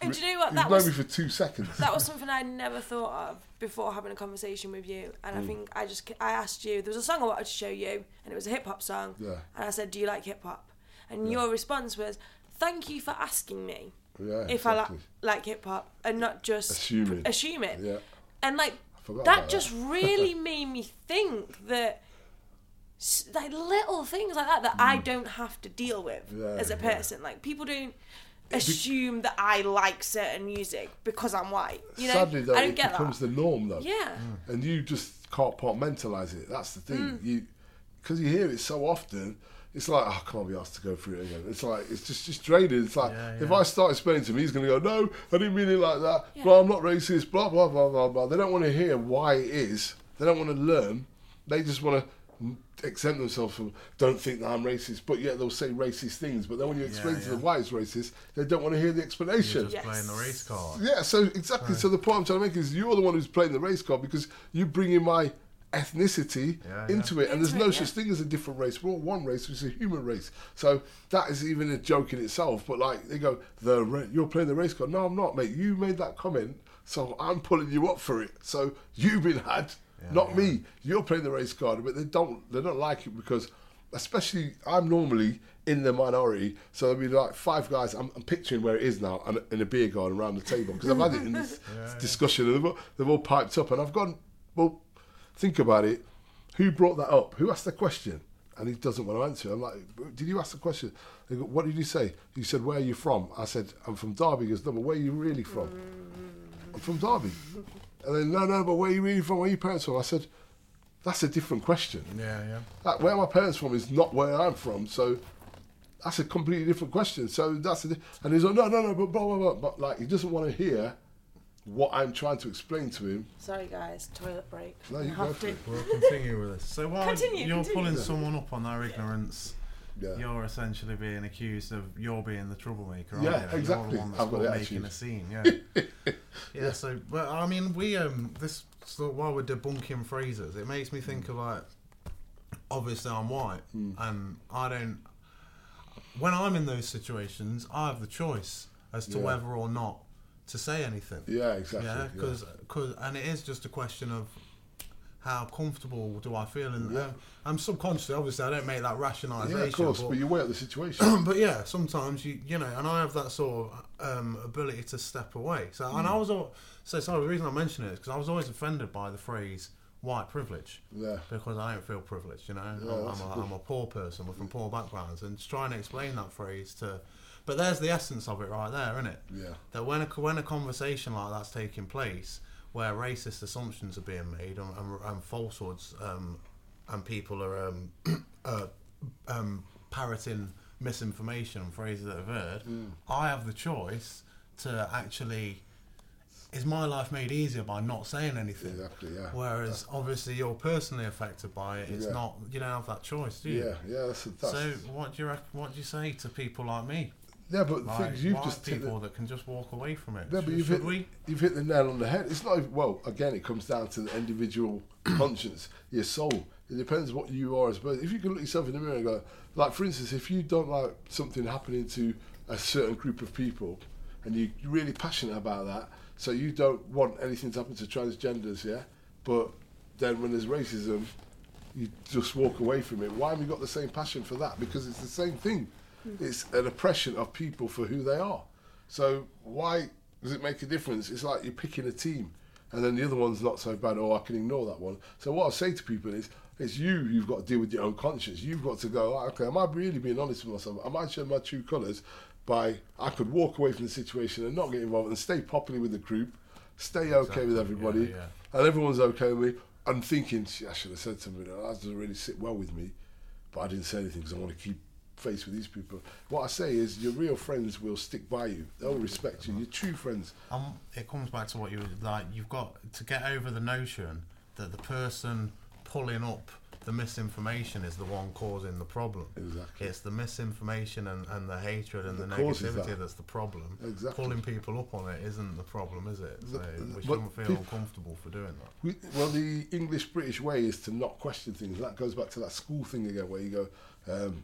S2: And do you know what?
S1: you've
S2: That was
S1: me for two seconds.
S2: that was something I never thought of before having a conversation with you. And
S1: Mm.
S2: I think I just I asked you. There was a song I wanted to show you, and it was a hip hop song.
S1: Yeah.
S2: And I said, "Do you like hip hop?" And your response was, "Thank you for asking me
S1: Yeah,
S2: if I
S1: exactly.
S2: like like hip hop and not just
S1: Assuming.
S2: assuming."
S1: Yeah,
S2: And like that just
S1: that.
S2: really made me think that like little things like that that I don't have to deal with
S1: Mm. Yeah,
S2: as a
S1: yeah.
S2: person. Like people don't assume that I like certain music because I'm white. You know,
S1: Sadly, though,
S2: I don't
S1: it
S2: get
S1: becomes
S2: that.
S1: the norm, though.
S2: Yeah.
S1: and you just can't compartmentalize it. That's the thing.
S2: Mm.
S1: You because you hear it so often. It's like oh, I can't be asked to go through it again. It's like it's just just draining. It's like
S3: Yeah,
S1: if. I start explaining to him, he's going to go, "No, I didn't mean it like that."
S2: Yeah.
S1: Blah, I'm not racist. Blah blah blah blah blah. They don't want to hear why it is. They don't want to learn. They just want to exempt themselves from. Don't think that I'm racist, but yet they'll say racist things. But then when you explain to
S3: yeah.
S1: them why it's racist, they don't want to hear the explanation.
S3: You're just
S2: Yes.
S3: playing the race card.
S1: Yeah, so exactly. So the point I'm trying to make is you're the one who's playing the race card because you bring in my ethnicity
S3: Yeah,
S1: into it, and there's no
S2: it,
S1: such
S2: yeah.
S1: thing as a different race. We're all one race, which is a human race. So that is even a joke in itself. But like they go, the ra- you're playing the race card. No, I'm not, mate. You made that comment, so I'm pulling you up for it. So you've been had, not me. You're playing the race card, but they don't. They don't like it because, especially, I'm normally in the minority. So there'll be like five guys. I'm, I'm picturing where it is now, and in a beer garden around the table because I've had it in this discussion, and they've all, they've all piped up, and I've gone, well, think about it. Who brought that up? Who asked the question? And he doesn't want to answer. I'm like, did you ask the question? They go, what did you say? He said, where are you from? I said, I'm from Derby. He goes, no, but where are you really from? I'm from Derby. And then, no, no, but where are you really from? Where are your parents from? I said, that's a different question.
S3: Yeah, yeah.
S1: Like, where my parents from is not where I'm from, so that's a completely different question. So that's a, di- and he's like, no, no, no, but blah blah blah. But like, he doesn't want to hear what I'm trying to explain to him.
S2: Sorry, guys. Toilet break.
S1: No,
S2: I
S1: you go
S2: have
S1: for
S2: to.
S1: it.
S3: We'll continue with this. So while
S2: Continue,
S3: you're
S2: continue.
S3: pulling someone up on their ignorance,
S1: Yeah.
S3: you're essentially being accused of you're being the troublemaker. Aren't
S1: Yeah,
S3: you?
S1: exactly.
S3: You're the one that's
S1: I've got the
S3: making a scene. Yeah. yeah. So, but I mean, we um this so while we're debunking phrases, it makes me think of like obviously I'm white
S1: Hmm.
S3: and I don't. When I'm in those situations, I have the choice as to
S1: Yeah.
S3: whether or not to say anything.
S1: Yeah, exactly.
S3: Yeah,
S1: yeah.
S3: because and it is just a question of how comfortable do I feel, and
S1: Yeah.
S3: um, I'm subconsciously, obviously, I don't make that rationalisation.
S1: yeah, of course.
S3: but,
S1: But you weigh up the situation.
S3: but yeah, sometimes you you know, and I have that sort of um, ability to step away. So and I
S1: Hmm.
S3: was so sorry. The reason I mention it is because I was always offended by the phrase white privilege
S1: yeah.
S3: because I don't feel privileged. You know, I'm, I'm,
S1: a
S3: I'm a poor person. We're from poor backgrounds, and trying to explain that phrase to. But there's the essence of it right there, isn't it?
S1: Yeah.
S3: That when a when a conversation like that's taking place, where racist assumptions are being made and, and, and falsehoods, um, and people are um, uh, um, parroting misinformation and phrases that I've heard,
S1: Mm.
S3: I have the choice to actually. Is my life made easier by not saying anything?
S1: Exactly. Yeah.
S3: Whereas obviously you're personally affected by it. It's
S1: Yeah.
S3: not you don't have that choice, do you?
S1: Yeah. Yeah. That's, that's
S3: So what do you what do you say to people like me,
S1: yeah. But the
S3: like
S1: thing is, you've just
S3: people that can just walk away from it?
S1: Yeah, but
S3: should
S1: you've hit,
S3: we?
S1: you've hit the nail on the head. It's not even, well. Again, it comes down to the individual conscience, your soul. It depends what you are as a person. If you can look yourself in the mirror and go, like for instance, if you don't like something happening to a certain group of people, and you- you're really passionate about that, so you don't want anything to happen to transgenders, yeah. But then when there's racism, you just walk away from it. Why have you got the same passion for that? Because it's the same thing. It's an oppression of people for who they are. So why does it make a difference? It's like you're picking a team, and then the other one's not so bad. Oh, I can ignore that one. So what I say to people is, it's you who've got to deal with your own conscience. You've got to go. "Ah, Okay, am I really being honest with myself? Am I showing my true colours? By I could walk away from the situation and not get involved and stay popular with the group, stay okay with everybody,
S3: yeah.
S1: and everyone's okay with me. I'm thinking, I should have said something. That doesn't really sit well with me, but I didn't say anything because I want to keep face with these people. What I say is, your real friends will stick by you. They'll respect you. Your true friends.
S3: Um, it comes back to what you were like. You've got to get over the notion that the person pulling up the misinformation is the one causing the problem.
S1: Exactly.
S3: It's the misinformation and, and the hatred and the,
S1: The
S3: negativity
S1: that.
S3: that's the problem.
S1: Exactly.
S3: Pulling people up on it isn't the problem, is it? So
S1: The-
S3: we shouldn't feel uncomfortable for doing that.
S1: We, well, the English British way is to not question things. That goes back to that school thing again, where you go um,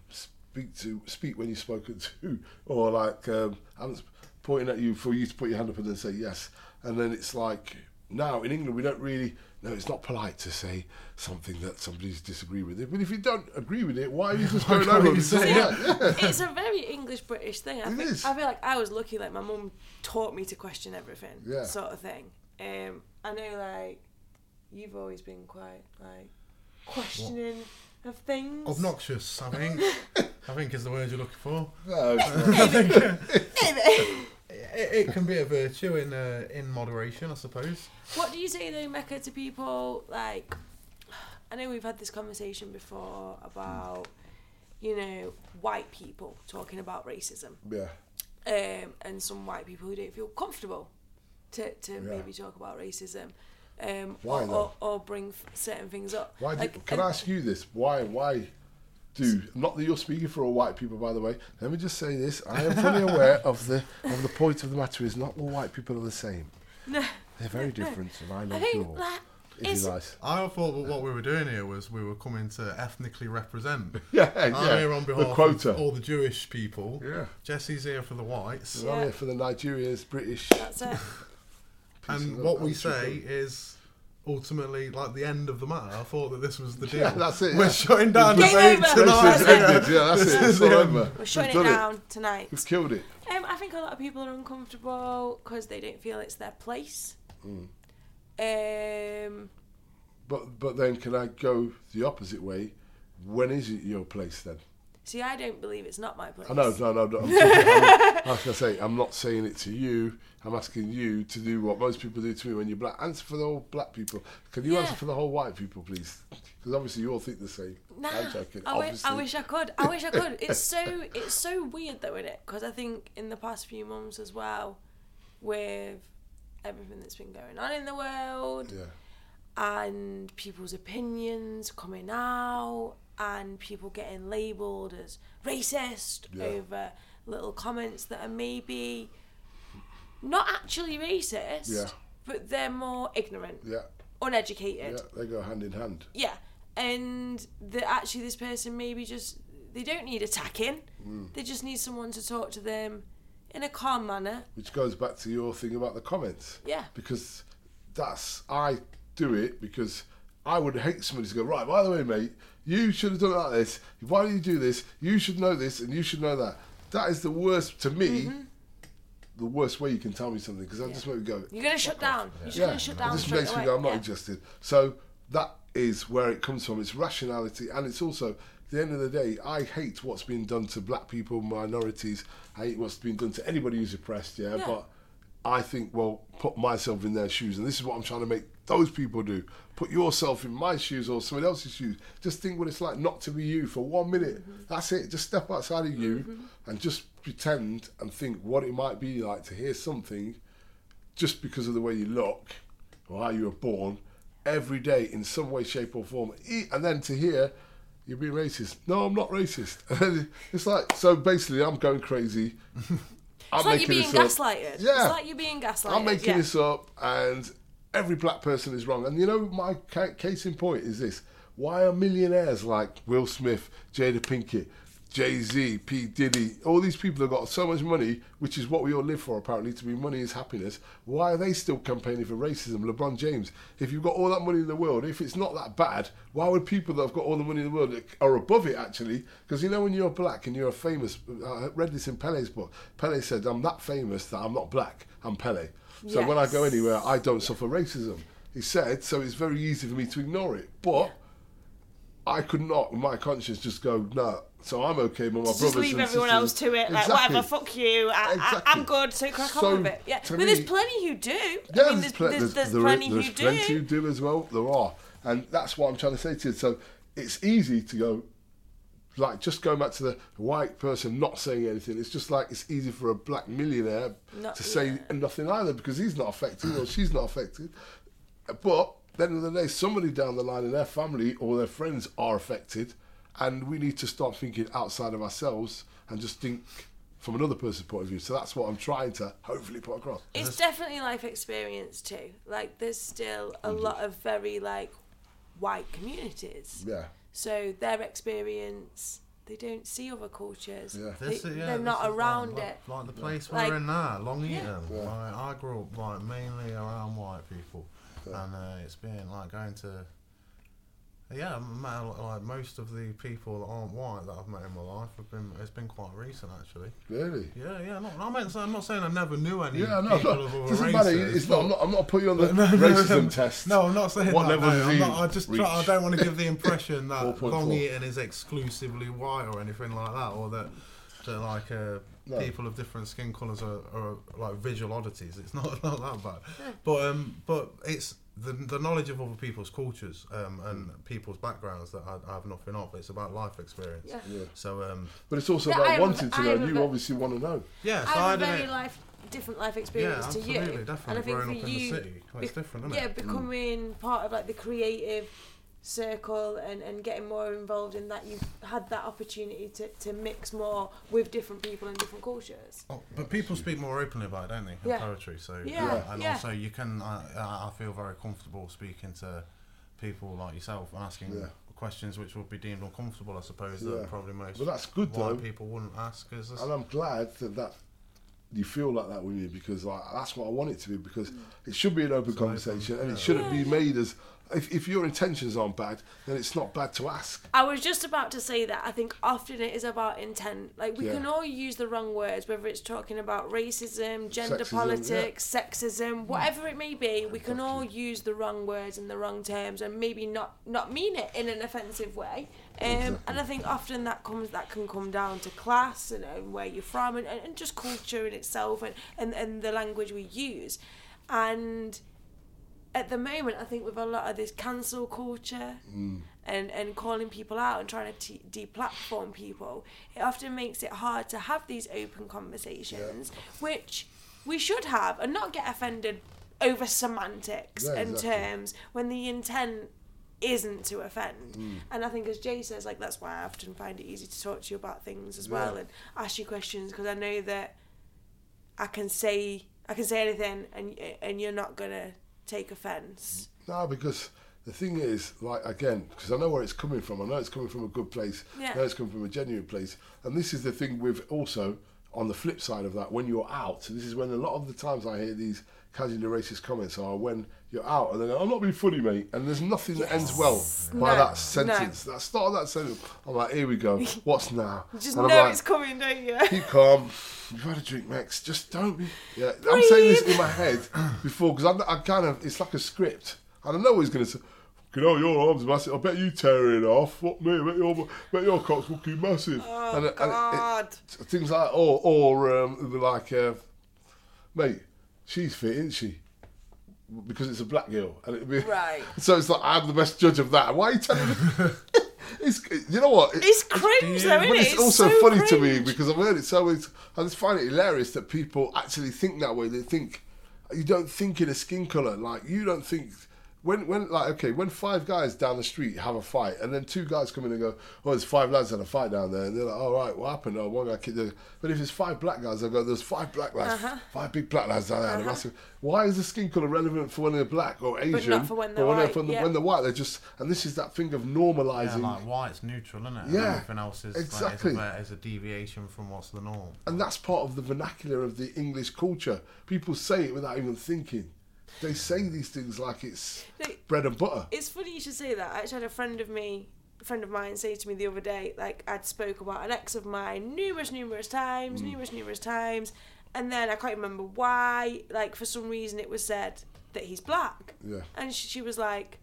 S1: speak to speak when you're spoken to, or like um, I'm pointing at you for you to put your hand up and then say yes, and then it's like now in England we don't really. No, it's not polite to say something that somebody's disagree with it. But if you don't agree with it, why are you just going
S3: can't
S1: over and saying
S3: it?
S1: that? Yeah.
S2: it's a very English British thing. I
S1: It
S2: think
S1: is.
S2: I feel like I was lucky like my mum taught me to question everything.
S1: Yeah.
S2: Sort of thing. Um I know like you've always been quite like questioning of things.
S3: Obnoxious, I think. I think is the word you're looking for.
S1: No.
S3: I think uh,
S2: Maybe.
S3: it, it can be a virtue in uh, in moderation, I suppose.
S2: What do you say though, Mecca, to people like? I know we've had this conversation before about, you know, white people talking about racism,
S1: yeah.
S2: um, and some white people who don't feel comfortable to, to
S1: Yeah.
S2: maybe talk about racism, um,
S1: Why
S2: or,
S1: though?
S2: or, or bring certain things up.
S1: Why? Do,
S2: Like,
S1: can
S2: and-
S1: I ask you this? Why? Why? Do not that you're speaking for all white people, by the way. Let me just say this: I am fully aware of the of the point of the matter is not all white people are the same.
S2: No,
S1: They're very different, and I
S2: I
S1: love you
S2: think
S1: all.
S2: that
S1: If
S2: is
S1: you like.
S3: I thought that what we were doing here was we were coming to ethnically represent.
S1: Yeah,
S3: I'm
S1: yeah.
S3: here on behalf
S1: the quota.
S3: of all the Jewish people.
S1: Yeah.
S3: Jesse's here for the whites.
S1: I'm here for the Nigerians, British.
S2: that's it.
S3: And what we say
S1: chicken.
S3: is ultimately like the end of the matter. I thought that this was the deal.
S1: Yeah, that's it,
S3: We're
S1: yeah.
S3: shutting down
S2: Game
S3: debate
S2: over.
S3: tonight.
S1: This is ended. Yeah, that's
S3: This
S1: it.
S3: is
S1: It's all over.
S2: We're shutting
S1: We've
S2: it
S1: done
S2: down tonight.
S1: We've killed it.
S2: Um, I think a lot of people are uncomfortable because they don't feel it's their place.
S1: Mm.
S2: Um,
S1: But but then can I go the opposite way? When is it your place then?
S2: See, I don't believe it's not my place.
S1: I know, no, no, no. I'm, talking- I'm, I was going to say, I'm not saying it to you. I'm asking you to do what most people do to me when you're black. Answer for the whole black people. Can you
S2: Yeah.
S1: answer for the whole white people, please? Because obviously you all think the same.
S2: Nah,
S1: I'm joking.
S2: I,
S1: obviously.
S2: I wish I could. I wish I could. It's so it's so weird though, isn't it? Because I think in the past few months as well, with everything that's been going on in the world
S1: Yeah.
S2: and people's opinions coming out and people getting labelled as racist
S1: Yeah.
S2: over little comments that are maybe not actually racist,
S1: Yeah.
S2: but they're more ignorant,
S1: Yeah.
S2: uneducated.
S1: Yeah. They go hand in hand.
S2: Yeah, and that actually this person maybe just they don't need attacking.
S1: Mm.
S2: They just need someone to talk to them in a calm manner.
S1: Which goes back to your thing about the comments.
S2: Yeah,
S1: because that's I do it because I would hate somebody to go right. By the way, mate, you should have done it like this. Why do you do this? You should know this, and you should know that. That is the worst to me. Mm-hmm. The worst way you can tell me something because I just make me go.
S2: you're gonna shut down. You're just
S1: Yeah,
S2: gonna shut
S1: it
S2: down
S1: just makes
S2: away.
S1: me go. I'm not
S2: yeah.
S1: interested. So that is where it comes from. It's rationality, and it's also at the end of the day. I hate what's been done to black people, minorities. I hate what's been done to anybody who's oppressed. Yeah,
S2: Yeah.
S1: but I think, well, put myself in their shoes, and this is what I'm trying to make those people do. Put yourself in my shoes or someone else's shoes. Just think what it's like not to be you for one minute. Mm-hmm. That's it. Just step outside of you mm-hmm. and just pretend and think what it might be like to hear something just because of the way you look or how you were born every day in some way, shape, or form. And then to hear you're being racist. No, I'm not racist. it's like, so basically, I'm going crazy. I'm
S2: It's like you're being gaslighted.
S1: Yeah.
S2: It's like you're being gaslighted.
S1: I'm making
S2: yeah.
S1: this up, and every black person is wrong. And you know, my case in point is this: why are millionaires like Will Smith, Jada Pinkett, Jay Z, P Diddy, all these people have got so much money, which is what we all live for apparently, to be money is happiness. Why are they still campaigning for racism? LeBron James, if you've got all that money in the world, if it's not that bad, why would people that have got all the money in the world are above it actually? Because you know when you're black and you're famous, uh, I read this in Pele's book. Pele said, "I'm that famous that I'm not black. I'm Pele." So when I go anywhere, I don't suffer racism. He said, so it's very easy for me to ignore it. But I could not, with my conscience, just go, no. So I'm okay, but my brothers
S2: Just leave
S1: and
S2: everyone
S1: sisters-
S2: else to it. Like
S1: Exactly.
S2: whatever, fuck you. I,
S1: Exactly.
S2: I, I'm good. So crack
S1: So,
S2: on with it. Yeah, but there's plenty who do.
S1: Yeah,
S2: I mean,
S1: there's,
S2: there's,
S1: pl-
S2: there's, there's
S1: there
S2: plenty
S1: is-
S2: who
S1: there's
S2: do.
S1: plenty who do as well. There are, and that's what I'm trying to say to you. So it's easy to go, like, just going back to the white person not saying anything. It's just like it's easy for a black millionaire
S2: Not-
S1: to say
S2: yeah.
S1: nothing either because he's not affected or she's not affected. But then of the day, somebody down the line in their family or their friends are affected, and we need to start thinking outside of ourselves and just think from another person's point of view. So that's what I'm trying to hopefully put across.
S2: It's definitely life experience too. Like there's still a lot of very like white communities.
S1: Yeah.
S2: So their experience, they don't see other cultures.
S1: Yeah.
S2: they,
S3: this, yeah,
S2: they're not
S3: is like-
S2: around
S3: like,
S2: it.
S3: Like the place
S2: Like-
S3: we're in now, Long
S2: Yeah.
S3: Eaton.
S1: Yeah.
S3: Like, I grew up like mainly around white people, and uh, it's been like going to Yeah, I met, a lot- like most of the people that aren't white that I've met in my life have been. It's been quite recent, actually.
S1: Really?
S3: Yeah, yeah. Not, I mean, I'm not saying I never knew any
S1: Yeah, no,
S3: people
S1: no.
S3: of other
S1: Doesn't
S3: races.
S1: matter. It's not, I'm not. I'm not putting you on the
S3: No, no, no,
S1: racism
S3: no.
S1: test.
S3: No, I'm not saying
S1: What
S3: that.
S1: level
S3: mate.
S1: does
S3: I'm not, I just try, I don't want to give the impression that
S1: 4.4.
S3: Long Eaton is exclusively white or anything like that, or that, that like uh,
S1: No.
S3: people of different skin colours are, are like visual oddities. It's not not that bad, but um, but it's the the knowledge of other people's cultures um, and people's backgrounds that I, I have nothing of. It's about life experience.
S2: Yeah.
S1: Yeah.
S3: So um,
S1: But it's also
S2: Yeah,
S1: about
S2: I have-
S1: wanting to
S2: I
S1: know.
S2: a
S1: You obviously want to know.
S3: yeah, so
S2: I
S3: I
S2: have a
S3: did
S2: very
S3: it.
S2: life, different life
S3: Yeah,
S2: experience to
S3: absolutely,
S2: you.
S3: definitely.
S2: And I think
S3: Growing
S2: for
S3: up in the
S2: you,
S3: city, well, it's
S2: be-
S3: different, isn't
S2: yeah,
S3: it?
S2: becoming part of like the creative circle and, and getting more involved in that, you've had that opportunity to, to mix more with different people and different cultures.
S3: Oh, but people speak more openly about it, don't they? In
S2: Yeah.
S3: poetry, so
S2: Yeah,
S3: uh, and
S2: yeah.
S3: also you can. I I I feel very comfortable speaking to people like yourself asking
S1: Yeah.
S3: questions which would be deemed uncomfortable. I suppose
S1: Yeah.
S3: that probably most
S1: But that's good
S3: white
S1: though.
S3: people wouldn't ask. Cause
S1: And I'm glad that that you feel like that with me because like, that's what I want it to be because mm. it should be an open
S3: It's
S1: conversation and it shouldn't
S2: Yeah.
S1: be made as if, if your intentions aren't bad then it's not bad to ask.
S2: I was just about to say that. I think often it is about intent. Like we
S1: Yeah.
S2: can all use the wrong words, whether it's talking about racism, gender
S1: Sexism,
S2: politics, sexism, mm. whatever it may be. We can all use the wrong words and the wrong terms, and maybe not not mean it in an offensive way. Um, And I think often that comes that can come down to class and, and where you're from, and, and just culture in itself, and, and and the language we use, and at the moment, I think with a lot of this cancel culture and, and calling people out and trying to t- deplatform people, it often makes it hard to have these open conversations, which we should have, and not get offended over semantics
S1: Yeah,
S2: and
S1: exactly.
S2: terms when the intent isn't to offend. Hmm. And I think, as Jay says, like that's why I often find it easy to talk to you about things as well and ask you questions because I know that I can say I can say anything and and you're not gonna take offence.
S1: No, because the thing is, like again, because I know where it's coming from. I know it's coming from a good place.
S2: Yeah.
S1: I know it's coming from a genuine place. And this is the thing with also on the flip side of that, when you're out, this is when a lot of the times I hear these casually racist comments are when you're out and then I'm not being funny, mate. And there's nothing that ends well by
S2: No,
S1: that sentence. That start of that sentence, I'm like, here we go. What's now?
S2: You just
S1: And
S2: know
S1: like,
S2: it's coming, don't you?
S1: keep calm. You've had a drink, Max. Just don't be. Yeah, I'm saying this in my head before because I, I kind of it's like a script, and I know what he's going to say, "You know, your arms are massive. I bet you tear it off. Fuck me. I bet your, bet your cock's fucking massive."
S2: Oh
S1: and, it- and it-
S2: God!
S1: it- things like, or or um, like, uh, mate, she's fit, isn't she? Because it's a black girl, and it'd be
S2: Right.
S1: So it's like I'm the best judge of that. Why are you telling me? it's you know what? It-
S2: It's cringe, though, isn't it?
S1: it's, also
S2: so
S1: funny to me because I've heard it so many. I just find it hilarious that people actually think that way. They think you don't think in a skin color. Like you don't think when when like okay when five guys down the street have a fight and then two guys come in and go, oh, there's five lads had a fight down there, and they're like, all right, what happened? Oh, one guy kicked. The... But if it's five black guys, they go, there's five black lads,
S2: Uh-huh.
S1: five big black lads down there. and a massive- Why is the skin color relevant for when they're black or Asian?
S2: but not for when they're
S1: or
S2: white,
S1: when,
S2: yeah.
S1: when they're white, they're just and this is that thing of normalising
S3: yeah,
S1: normalizing.
S3: like white's neutral, isn't it? And
S1: Yeah,
S3: everything else is
S1: exactly.
S3: Like, is, a, is a deviation from what's the norm.
S1: And that's part of the vernacular of the English culture. People say it without even thinking. They say these things like it's
S2: They-
S1: bread and butter.
S2: It's funny you should say that. I actually had a friend of me, a friend of mine, say to me the other day, like I'd spoke about an ex of mine numerous, numerous times,
S1: Mm.
S2: numerous, numerous times, and then I can't remember why. Like for some reason, it was said that he's black,
S1: Yeah.
S2: and she, she was like.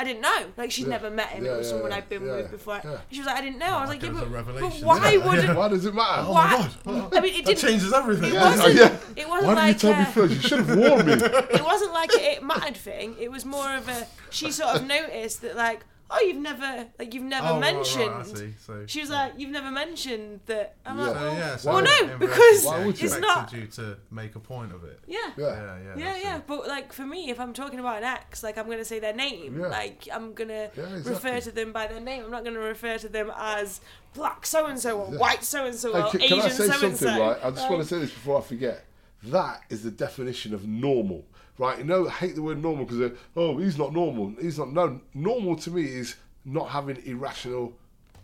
S2: I didn't know. Like she'd
S1: Yeah.
S2: never met him.
S1: Yeah,
S2: it was
S1: yeah,
S2: someone
S1: yeah,
S2: I'd been
S1: yeah,
S2: with before.
S1: yeah.
S2: She was like, I didn't know. I was
S3: like
S2: like,
S3: it
S2: yeah,
S3: was a
S2: but, but
S3: revelation,
S2: why
S3: isn't it?
S2: would?
S1: Why does it matter?
S3: Oh
S2: Why-
S3: my god!
S2: I mean, it didn't.
S3: changes everything.
S2: It wasn't.
S1: yeah.
S2: It wasn't
S1: Why
S2: like.
S1: didn't you tell me
S2: uh,
S1: first? You should have warned me.
S2: it wasn't like a it mattered thing. It was more of a she sort of noticed that like oh you've never like you've never
S3: Oh, right, right,
S2: mentioned.
S3: I see, so-
S2: She was like you've never mentioned that. I'm
S1: Yeah.
S2: like
S3: So,
S2: well,
S3: yeah, so oh,
S2: well no
S3: in
S2: because
S3: reality,
S1: Why would you?
S2: it's
S3: expected
S2: not.
S3: you to make a point of it.
S2: Yeah.
S1: Yeah.
S3: Yeah, yeah,
S2: Yeah,
S3: that's
S2: yeah,
S3: it.
S2: but like for me, if I'm talking about an ex, like I'm gonna say their name.
S1: Yeah.
S2: Like I'm gonna
S1: Yeah,
S2: refer
S1: exactly.
S2: to them by their name. I'm not gonna refer to them as black so and so or
S1: Yeah.
S2: white so and so
S1: Hey,
S2: or
S1: can,
S2: Asian
S1: can I say
S2: so and
S1: something,
S2: so.
S1: right? I just want to say this before I forget. That is the definition of normal, right? You know, I hate the word normal because, uh, oh, he's not normal. He's not. No, normal to me is not having irrational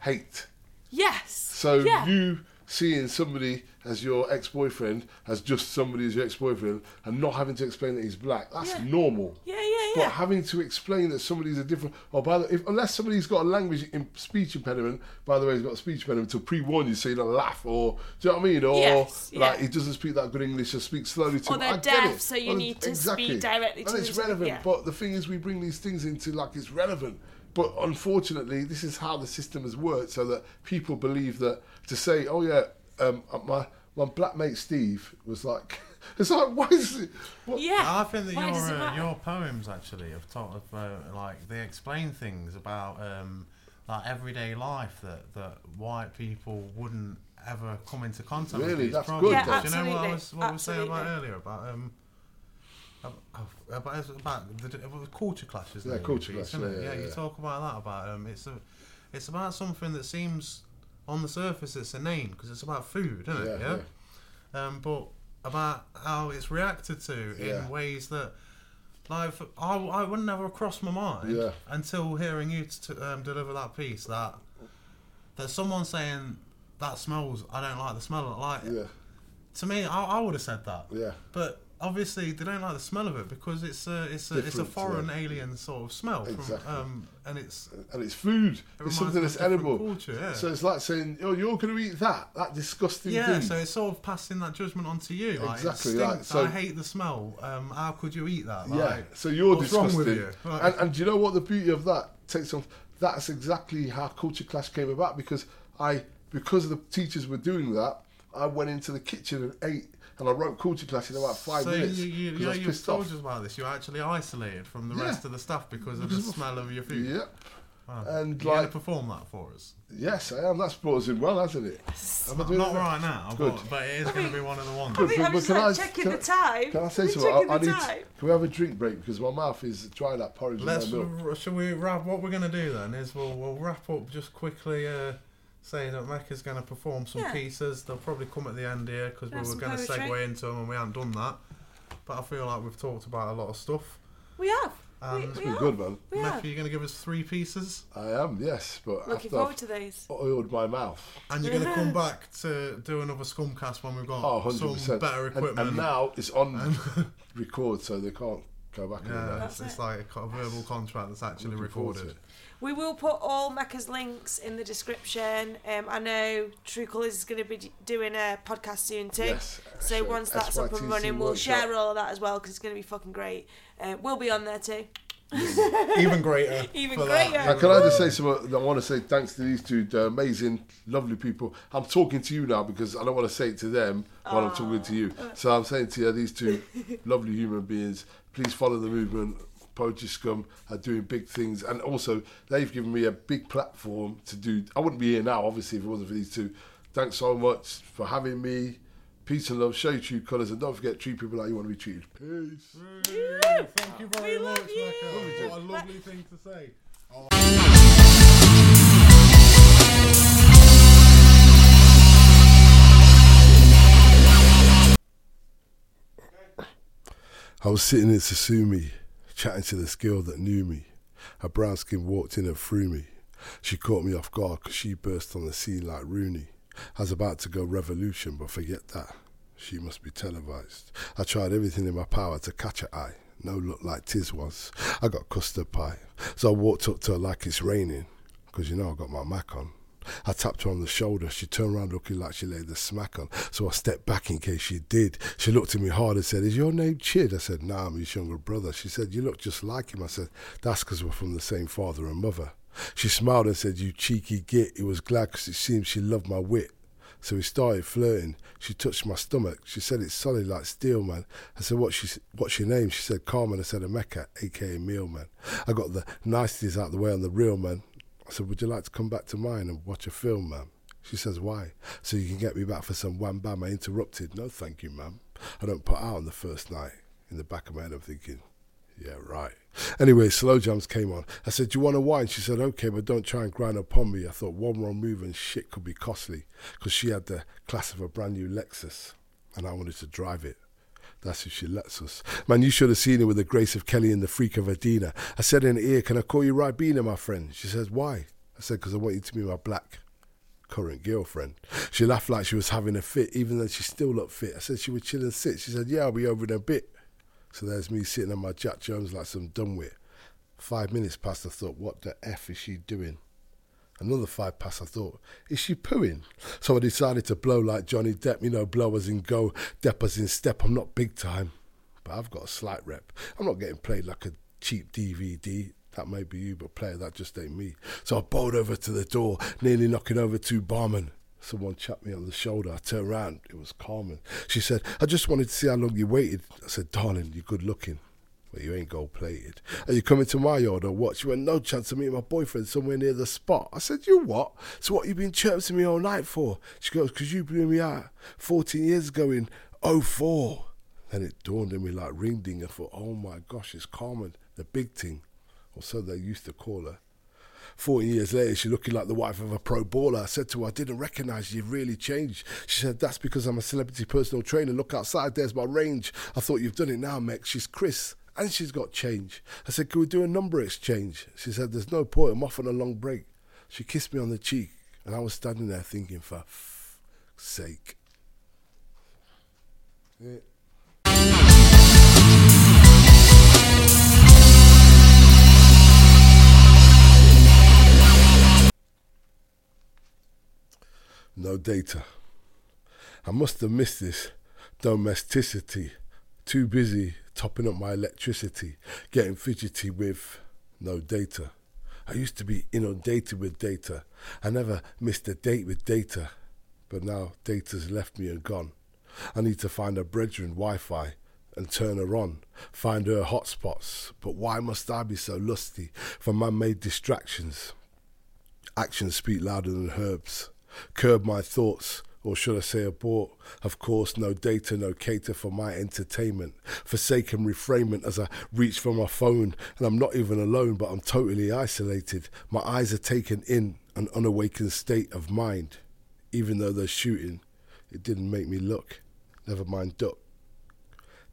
S1: hate.
S2: Yes.
S1: So
S2: yeah.
S1: you seeing somebody as your ex-boyfriend as just somebody as your ex-boyfriend and not having to explain that he's black. That's
S2: Yeah.
S1: normal.
S2: Yeah, yeah, yeah.
S1: But having to explain that somebody's a different, or by the, if, unless somebody's got a language in speech impediment, by the way, he's got a speech impediment to pre-warn you so you don't laugh, or do you know what I mean? Or
S2: Yes,
S1: like
S2: yeah.
S1: he doesn't speak that good English, so speak slowly to
S2: Or
S1: him.
S2: they're
S1: I
S2: deaf, so you
S1: Well,
S2: need to speak directly to
S1: and it's relevant.
S2: yeah.
S1: But the thing is, we bring these things into like it's relevant. But unfortunately, this is how the system has worked, so that people believe that to say, "Oh yeah, um, my my black mate Steve was like," it's like, why is it? What?
S2: Yeah.
S3: I think that
S2: Why
S3: your uh, your poems actually have taught of uh, like they explain things about um, like everyday life that, that white people wouldn't ever come into contact with.
S1: Really? That's
S3: problems.
S1: good
S2: Yeah,
S3: Do you know what I was what I was saying about earlier about um about about, about the about culture clashes?
S1: Yeah, culture clash, yeah, yeah,
S3: you talk about that about um it's a it's about something that seems on the surface it's inane because it's about food, isn't it?
S1: Yeah,
S3: um, but about how it's reacted to
S1: Yeah.
S3: in ways that, like, I, I would never cross my mind
S1: Yeah.
S3: until hearing you t- um, deliver that piece that that someone saying that smells. I don't like the smell. of it." Like
S1: Yeah,
S3: to me, I, I would have said that.
S1: yeah.
S3: But obviously, they don't like the smell of it because it's a it's a it's a foreign
S1: yeah.
S3: alien sort of smell. From,
S1: Exactly.
S3: um, and it's
S1: and it's food.
S3: It
S1: It's something that's edible.
S3: culture, yeah.
S1: So it's like saying, "Oh, you're going to eat that? That disgusting
S3: yeah.
S1: thing."
S3: So it's sort of passing that judgment onto you. Like,
S1: Exactly, like, so-
S3: I hate the smell. Um, how could you eat that?
S1: yeah. So you're
S3: what's wrong
S1: disgusting.
S3: with you? Like-
S1: and, and do you know what the beauty of that takes on? That's exactly how culture clash came about because I, because the teachers were doing that, I went into the kitchen and ate, and I wrote culture clash in about five
S3: so
S1: minutes
S3: you, you,
S1: 'cause
S3: you
S1: I
S3: know,
S1: was
S3: you've
S1: pissed
S3: told
S1: off.
S3: us about this. You're actually isolated from the
S1: Yeah.
S3: rest of the stuff because of the smell of your food.
S1: Yep.
S3: Wow.
S1: And
S3: You're
S1: like-
S3: to perform that for us.
S1: Yes, I am. That's brought us in well, hasn't it? Am I
S3: Not
S1: that?
S3: right now,
S1: Good.
S3: but, but it is going to be one of the ones.
S2: I mean,
S1: But-
S2: I'm
S1: but
S2: just
S1: can
S2: like
S1: I-
S2: checking
S1: can-
S2: the time.
S1: Can I say
S2: I'm
S1: something? I, I need.
S2: time.
S1: Can we have a drink break because my mouth is dry like porridge. with
S3: Let's.
S1: no milk.
S3: r- Shall we wrap? What we're going to do then is we'll we'll wrap up just quickly. Uh, say that Mecca's going to perform some
S2: Yeah.
S3: pieces. They'll probably come at the end here because we
S2: Have
S3: were
S2: some
S3: going to
S2: poetry.
S3: segue into them and we haven't done that. But I feel like we've talked about a lot of stuff.
S2: We have.
S3: Um,
S2: we,
S3: It's
S2: we
S1: Been
S2: have.
S1: good, man.
S2: We have.
S3: You're going to give us three pieces,
S1: I am, yes, but
S2: Looking
S1: after
S2: forward
S1: I've
S2: to these.
S1: oiled my mouth.
S3: and you're going to come back to do another Scumcast when we've got
S1: Oh, 100%.
S3: some better
S1: And-
S3: equipment.
S1: And, now it's on record, so they can't go back and
S3: yeah,
S1: that.
S3: it's,
S2: That's
S3: it's
S2: it.
S3: like a verbal contract that's actually
S1: Looking forward to
S3: recorded.
S1: it.
S2: We will put all Mecca's links in the description. Um, I know True Colours is going to be doing a podcast soon too.
S1: Yes.
S2: So once that's up and running, we'll share all of that as well because it's going to be fucking great. Uh, we'll be on there too.
S3: Even greater.
S2: Even greater.
S1: Now, can I just say something? I want to say thanks to these two uh, amazing, lovely people. I'm talking to you now because I don't want to say it to them while I'm talking to you. So I'm saying to you, these two lovely human beings, please follow the movement. Poetry Scum are doing big things, and also they've given me a big platform to do. I wouldn't be here now, obviously, if it wasn't for these two. Thanks so much for having me. Peace and love. Show your true colours, and don't forget treat people like you want to be treated. Peace.
S3: Thank you very
S2: We love
S3: much,
S2: you.
S3: Mecca. What a lovely thing to say.
S1: I was sitting in Susumi, chatting to this girl that knew me. Her brown skin walked in and through me. She caught me off guard 'cause she burst on the scene like Rooney. I was about to go revolution, but forget that. She must be televised. I tried everything in my power to catch her eye. No look like Tiswas. I got custard pie. So I walked up to her like it's raining, 'cause you know I got my Mac on. I tapped her on the shoulder. She turned around looking like she laid the smack on. So I stepped back in case she did. She looked at me hard and said, Is your name Chid? I said, Nah, I'm his younger brother. She said, You look just like him. I said, That's 'cause we're from the same father and mother. She smiled and said, You cheeky git. He was glad 'cause it seemed she loved my wit. So we started flirting. She touched my stomach. She said it's solid like steel, man. I said, "What's what's your name?" She said, "Carmen." I said, "Emeka, aka Meal, man." I got the niceties out the way on the real, man. I said, "Would you like to come back to mine and watch a film, ma'am?" She says, "Why?" So you can get me back for some wham bam. I interrupted. No, thank you, ma'am. I don't put out on the first night. In the back of my head, I'm thinking, yeah, right. Anyway, slow jams came on. I said, Do you want a wine? She said, Okay, but don't try and grind upon me. I thought one wrong move and shit could be costly because she had the class of a brand new Lexus and I wanted to drive it. That's if she lets us. Man, you should have seen her with the grace of Kelly and the freak of Adina. I said in her ear, Can I call you Ribena, my friend? She says, Why? I said, Because I want you to be my black currant girlfriend. She laughed like she was having a fit, even though she still looked fit. I said she would chill and sit. She said, Yeah, I'll be over in a bit. So there's me sitting on my Jack Jones like some dumbwit. Five minutes passed, I thought, What the F is she doing? Another five past, I thought, is she pooing? So I decided to blow like Johnny Depp, you know, blow as in go, Depp in step. I'm not big time, but I've got a slight rep. I'm not getting played like a cheap DVD. That may be you, but player, that just ain't me. So I bowled over to the door, nearly knocking over two barmen. Someone chapped me on the shoulder. I turned around. It was Carmen. She said, I just wanted to see how long you waited. I said, darling, you're good looking. But you ain't gold plated. Are you coming to my yard or what? She went, no chance of meeting my boyfriend somewhere near the spot. I said, you what? So what you been chirping me all night for? She goes, because you blew me out 14 years ago in 04. Then it dawned on me like ring ding. I thought, oh my gosh, it's Carmen, the big thing. Or so they used to call her. 14 years later, she's looking like the wife of a pro baller. I said to her, I didn't recognize you. You've really changed. She said, That's because I'm a celebrity personal trainer. Look outside, there's my range. I thought you've done it now, Meg. She's Chris and she's got change. I said, Can we do a number exchange? She said, There's no point. I'm off on a long break. She kissed me on the cheek, and I was standing there thinking, For f- sake. Yeah. No data. I must have missed this domesticity. Too busy topping up my electricity, getting fidgety with no data. I used to be inundated with data. I never missed a date with data, but now data's left me and gone. I need to find a brethren Wi Fi and turn her on, find her hotspots. But why must I be so lusty for man made distractions? Actions speak louder than herbs. Curb my thoughts, or should I say abort? Of course, no data, no cater for my entertainment. Forsaken refrainment as I reach for my phone, and I'm not even alone, but I'm totally isolated. My eyes are taken in an unawakened state of mind. Even though they're shooting, it didn't make me look. Never mind duck.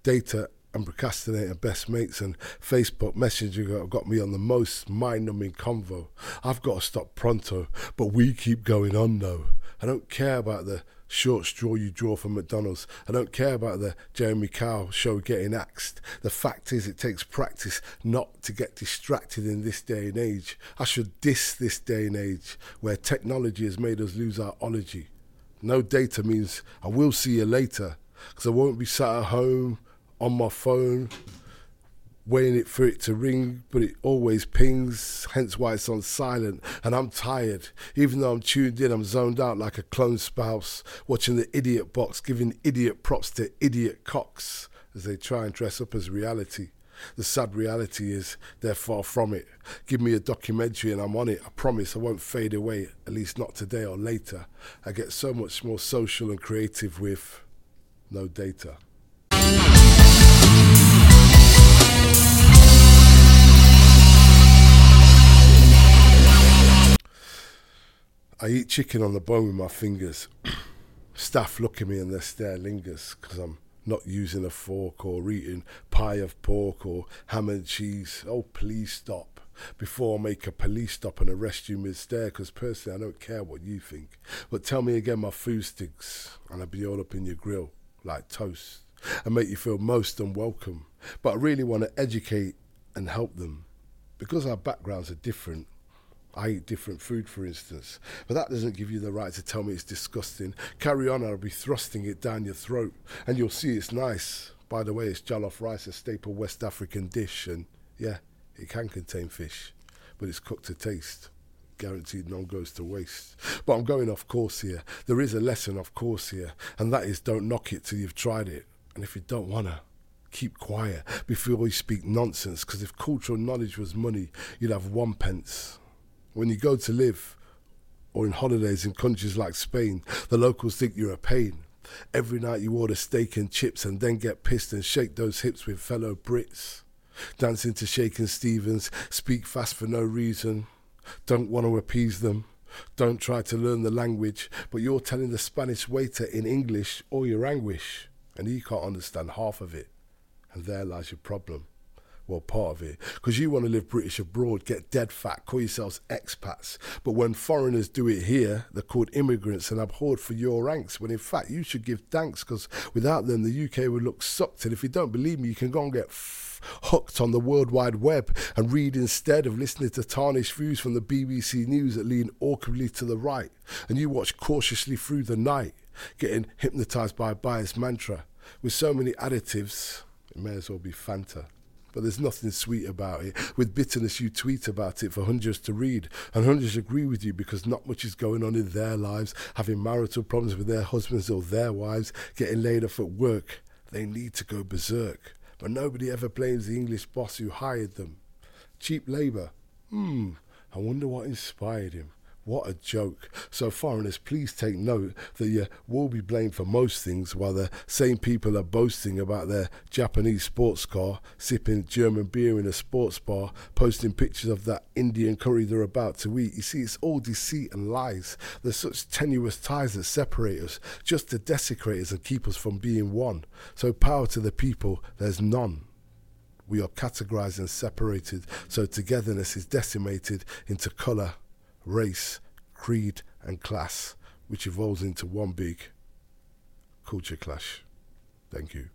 S1: Data and procrastinator best mates and Facebook Messenger got me on the most mind numbing convo. I've got to stop pronto, but we keep going on though. I don't care about the short straw you draw from McDonald's. I don't care about the Jeremy Kyle show getting axed. The fact is, it takes practice not to get distracted in this day and age. I should diss this day and age where technology has made us lose our ology. No data means I will see you later because I won't be sat at home on my phone waiting it for it to ring, but it always pings, hence why it's on silent. And I'm tired. Even though I'm tuned in, I'm zoned out like a clone spouse, watching the idiot box, giving idiot props to idiot cocks as they try and dress up as reality. The sad reality is they're far from it. Give me a documentary and I'm on it. I promise I won't fade away, at least not today or later. I get so much more social and creative with no data. I eat chicken on the bone with my fingers. Staff look at me and their stare lingers because I'm not using a fork or eating pie of pork or ham and cheese. Oh, please stop before I make a police stop and arrest you mid-stare because personally I don't care what you think. But tell me again my food sticks and I'll be all up in your grill like toast and make you feel most unwelcome. But I really want to educate and help them because our backgrounds are different. I eat different food, for instance, but that doesn't give you the right to tell me it's disgusting. Carry on, I'll be thrusting it down your throat, and you'll see it's nice. By the way, it's jollof rice, a staple West African dish, and yeah, it can contain fish, but it's cooked to taste. Guaranteed none goes to waste. But I'm going off course here. There is a lesson off course here, and that is don't knock it till you've tried it. And if you don't wanna, keep quiet before you speak nonsense, because if cultural knowledge was money, you'd have one pence. When you go to live or in holidays in countries like Spain, the locals think you're a pain. Every night you order steak and chips and then get pissed and shake those hips with fellow Brits. Dancing to Shakin' Stevens, speak fast for no reason. Don't want to appease them. Don't try to learn the language, but you're telling the Spanish waiter in English all your anguish, and he can't understand half of it. And there lies your problem. Well, part of it, because you want to live British abroad, get dead fat, call yourselves expats. But when foreigners do it here, they're called immigrants and abhorred for your ranks. When in fact, you should give thanks because without them, the UK would look sucked. And if you don't believe me, you can go and get f- hooked on the World Wide Web and read instead of listening to tarnished views from the BBC News that lean awkwardly to the right. And you watch cautiously through the night, getting hypnotized by a biased mantra. With so many additives, it may as well be Fanta but there's nothing sweet about it. With bitterness, you tweet about it for hundreds to read, and hundreds agree with you because not much is going on in their lives, having marital problems with their husbands or their wives, getting laid off at work. They need to go berserk, but nobody ever blames the English boss who hired them. Cheap labour. Hmm, I wonder what inspired him. What a joke. So, foreigners, please take note that you will be blamed for most things while the same people are boasting about their Japanese sports car, sipping German beer in a sports bar, posting pictures of that Indian curry they're about to eat. You see, it's all deceit and lies. There's such tenuous ties that separate us, just to desecrate us and keep us from being one. So, power to the people, there's none we are categorized and separated, so togetherness is decimated into colour, race, creed, and class, which evolves into one big culture clash. Thank you.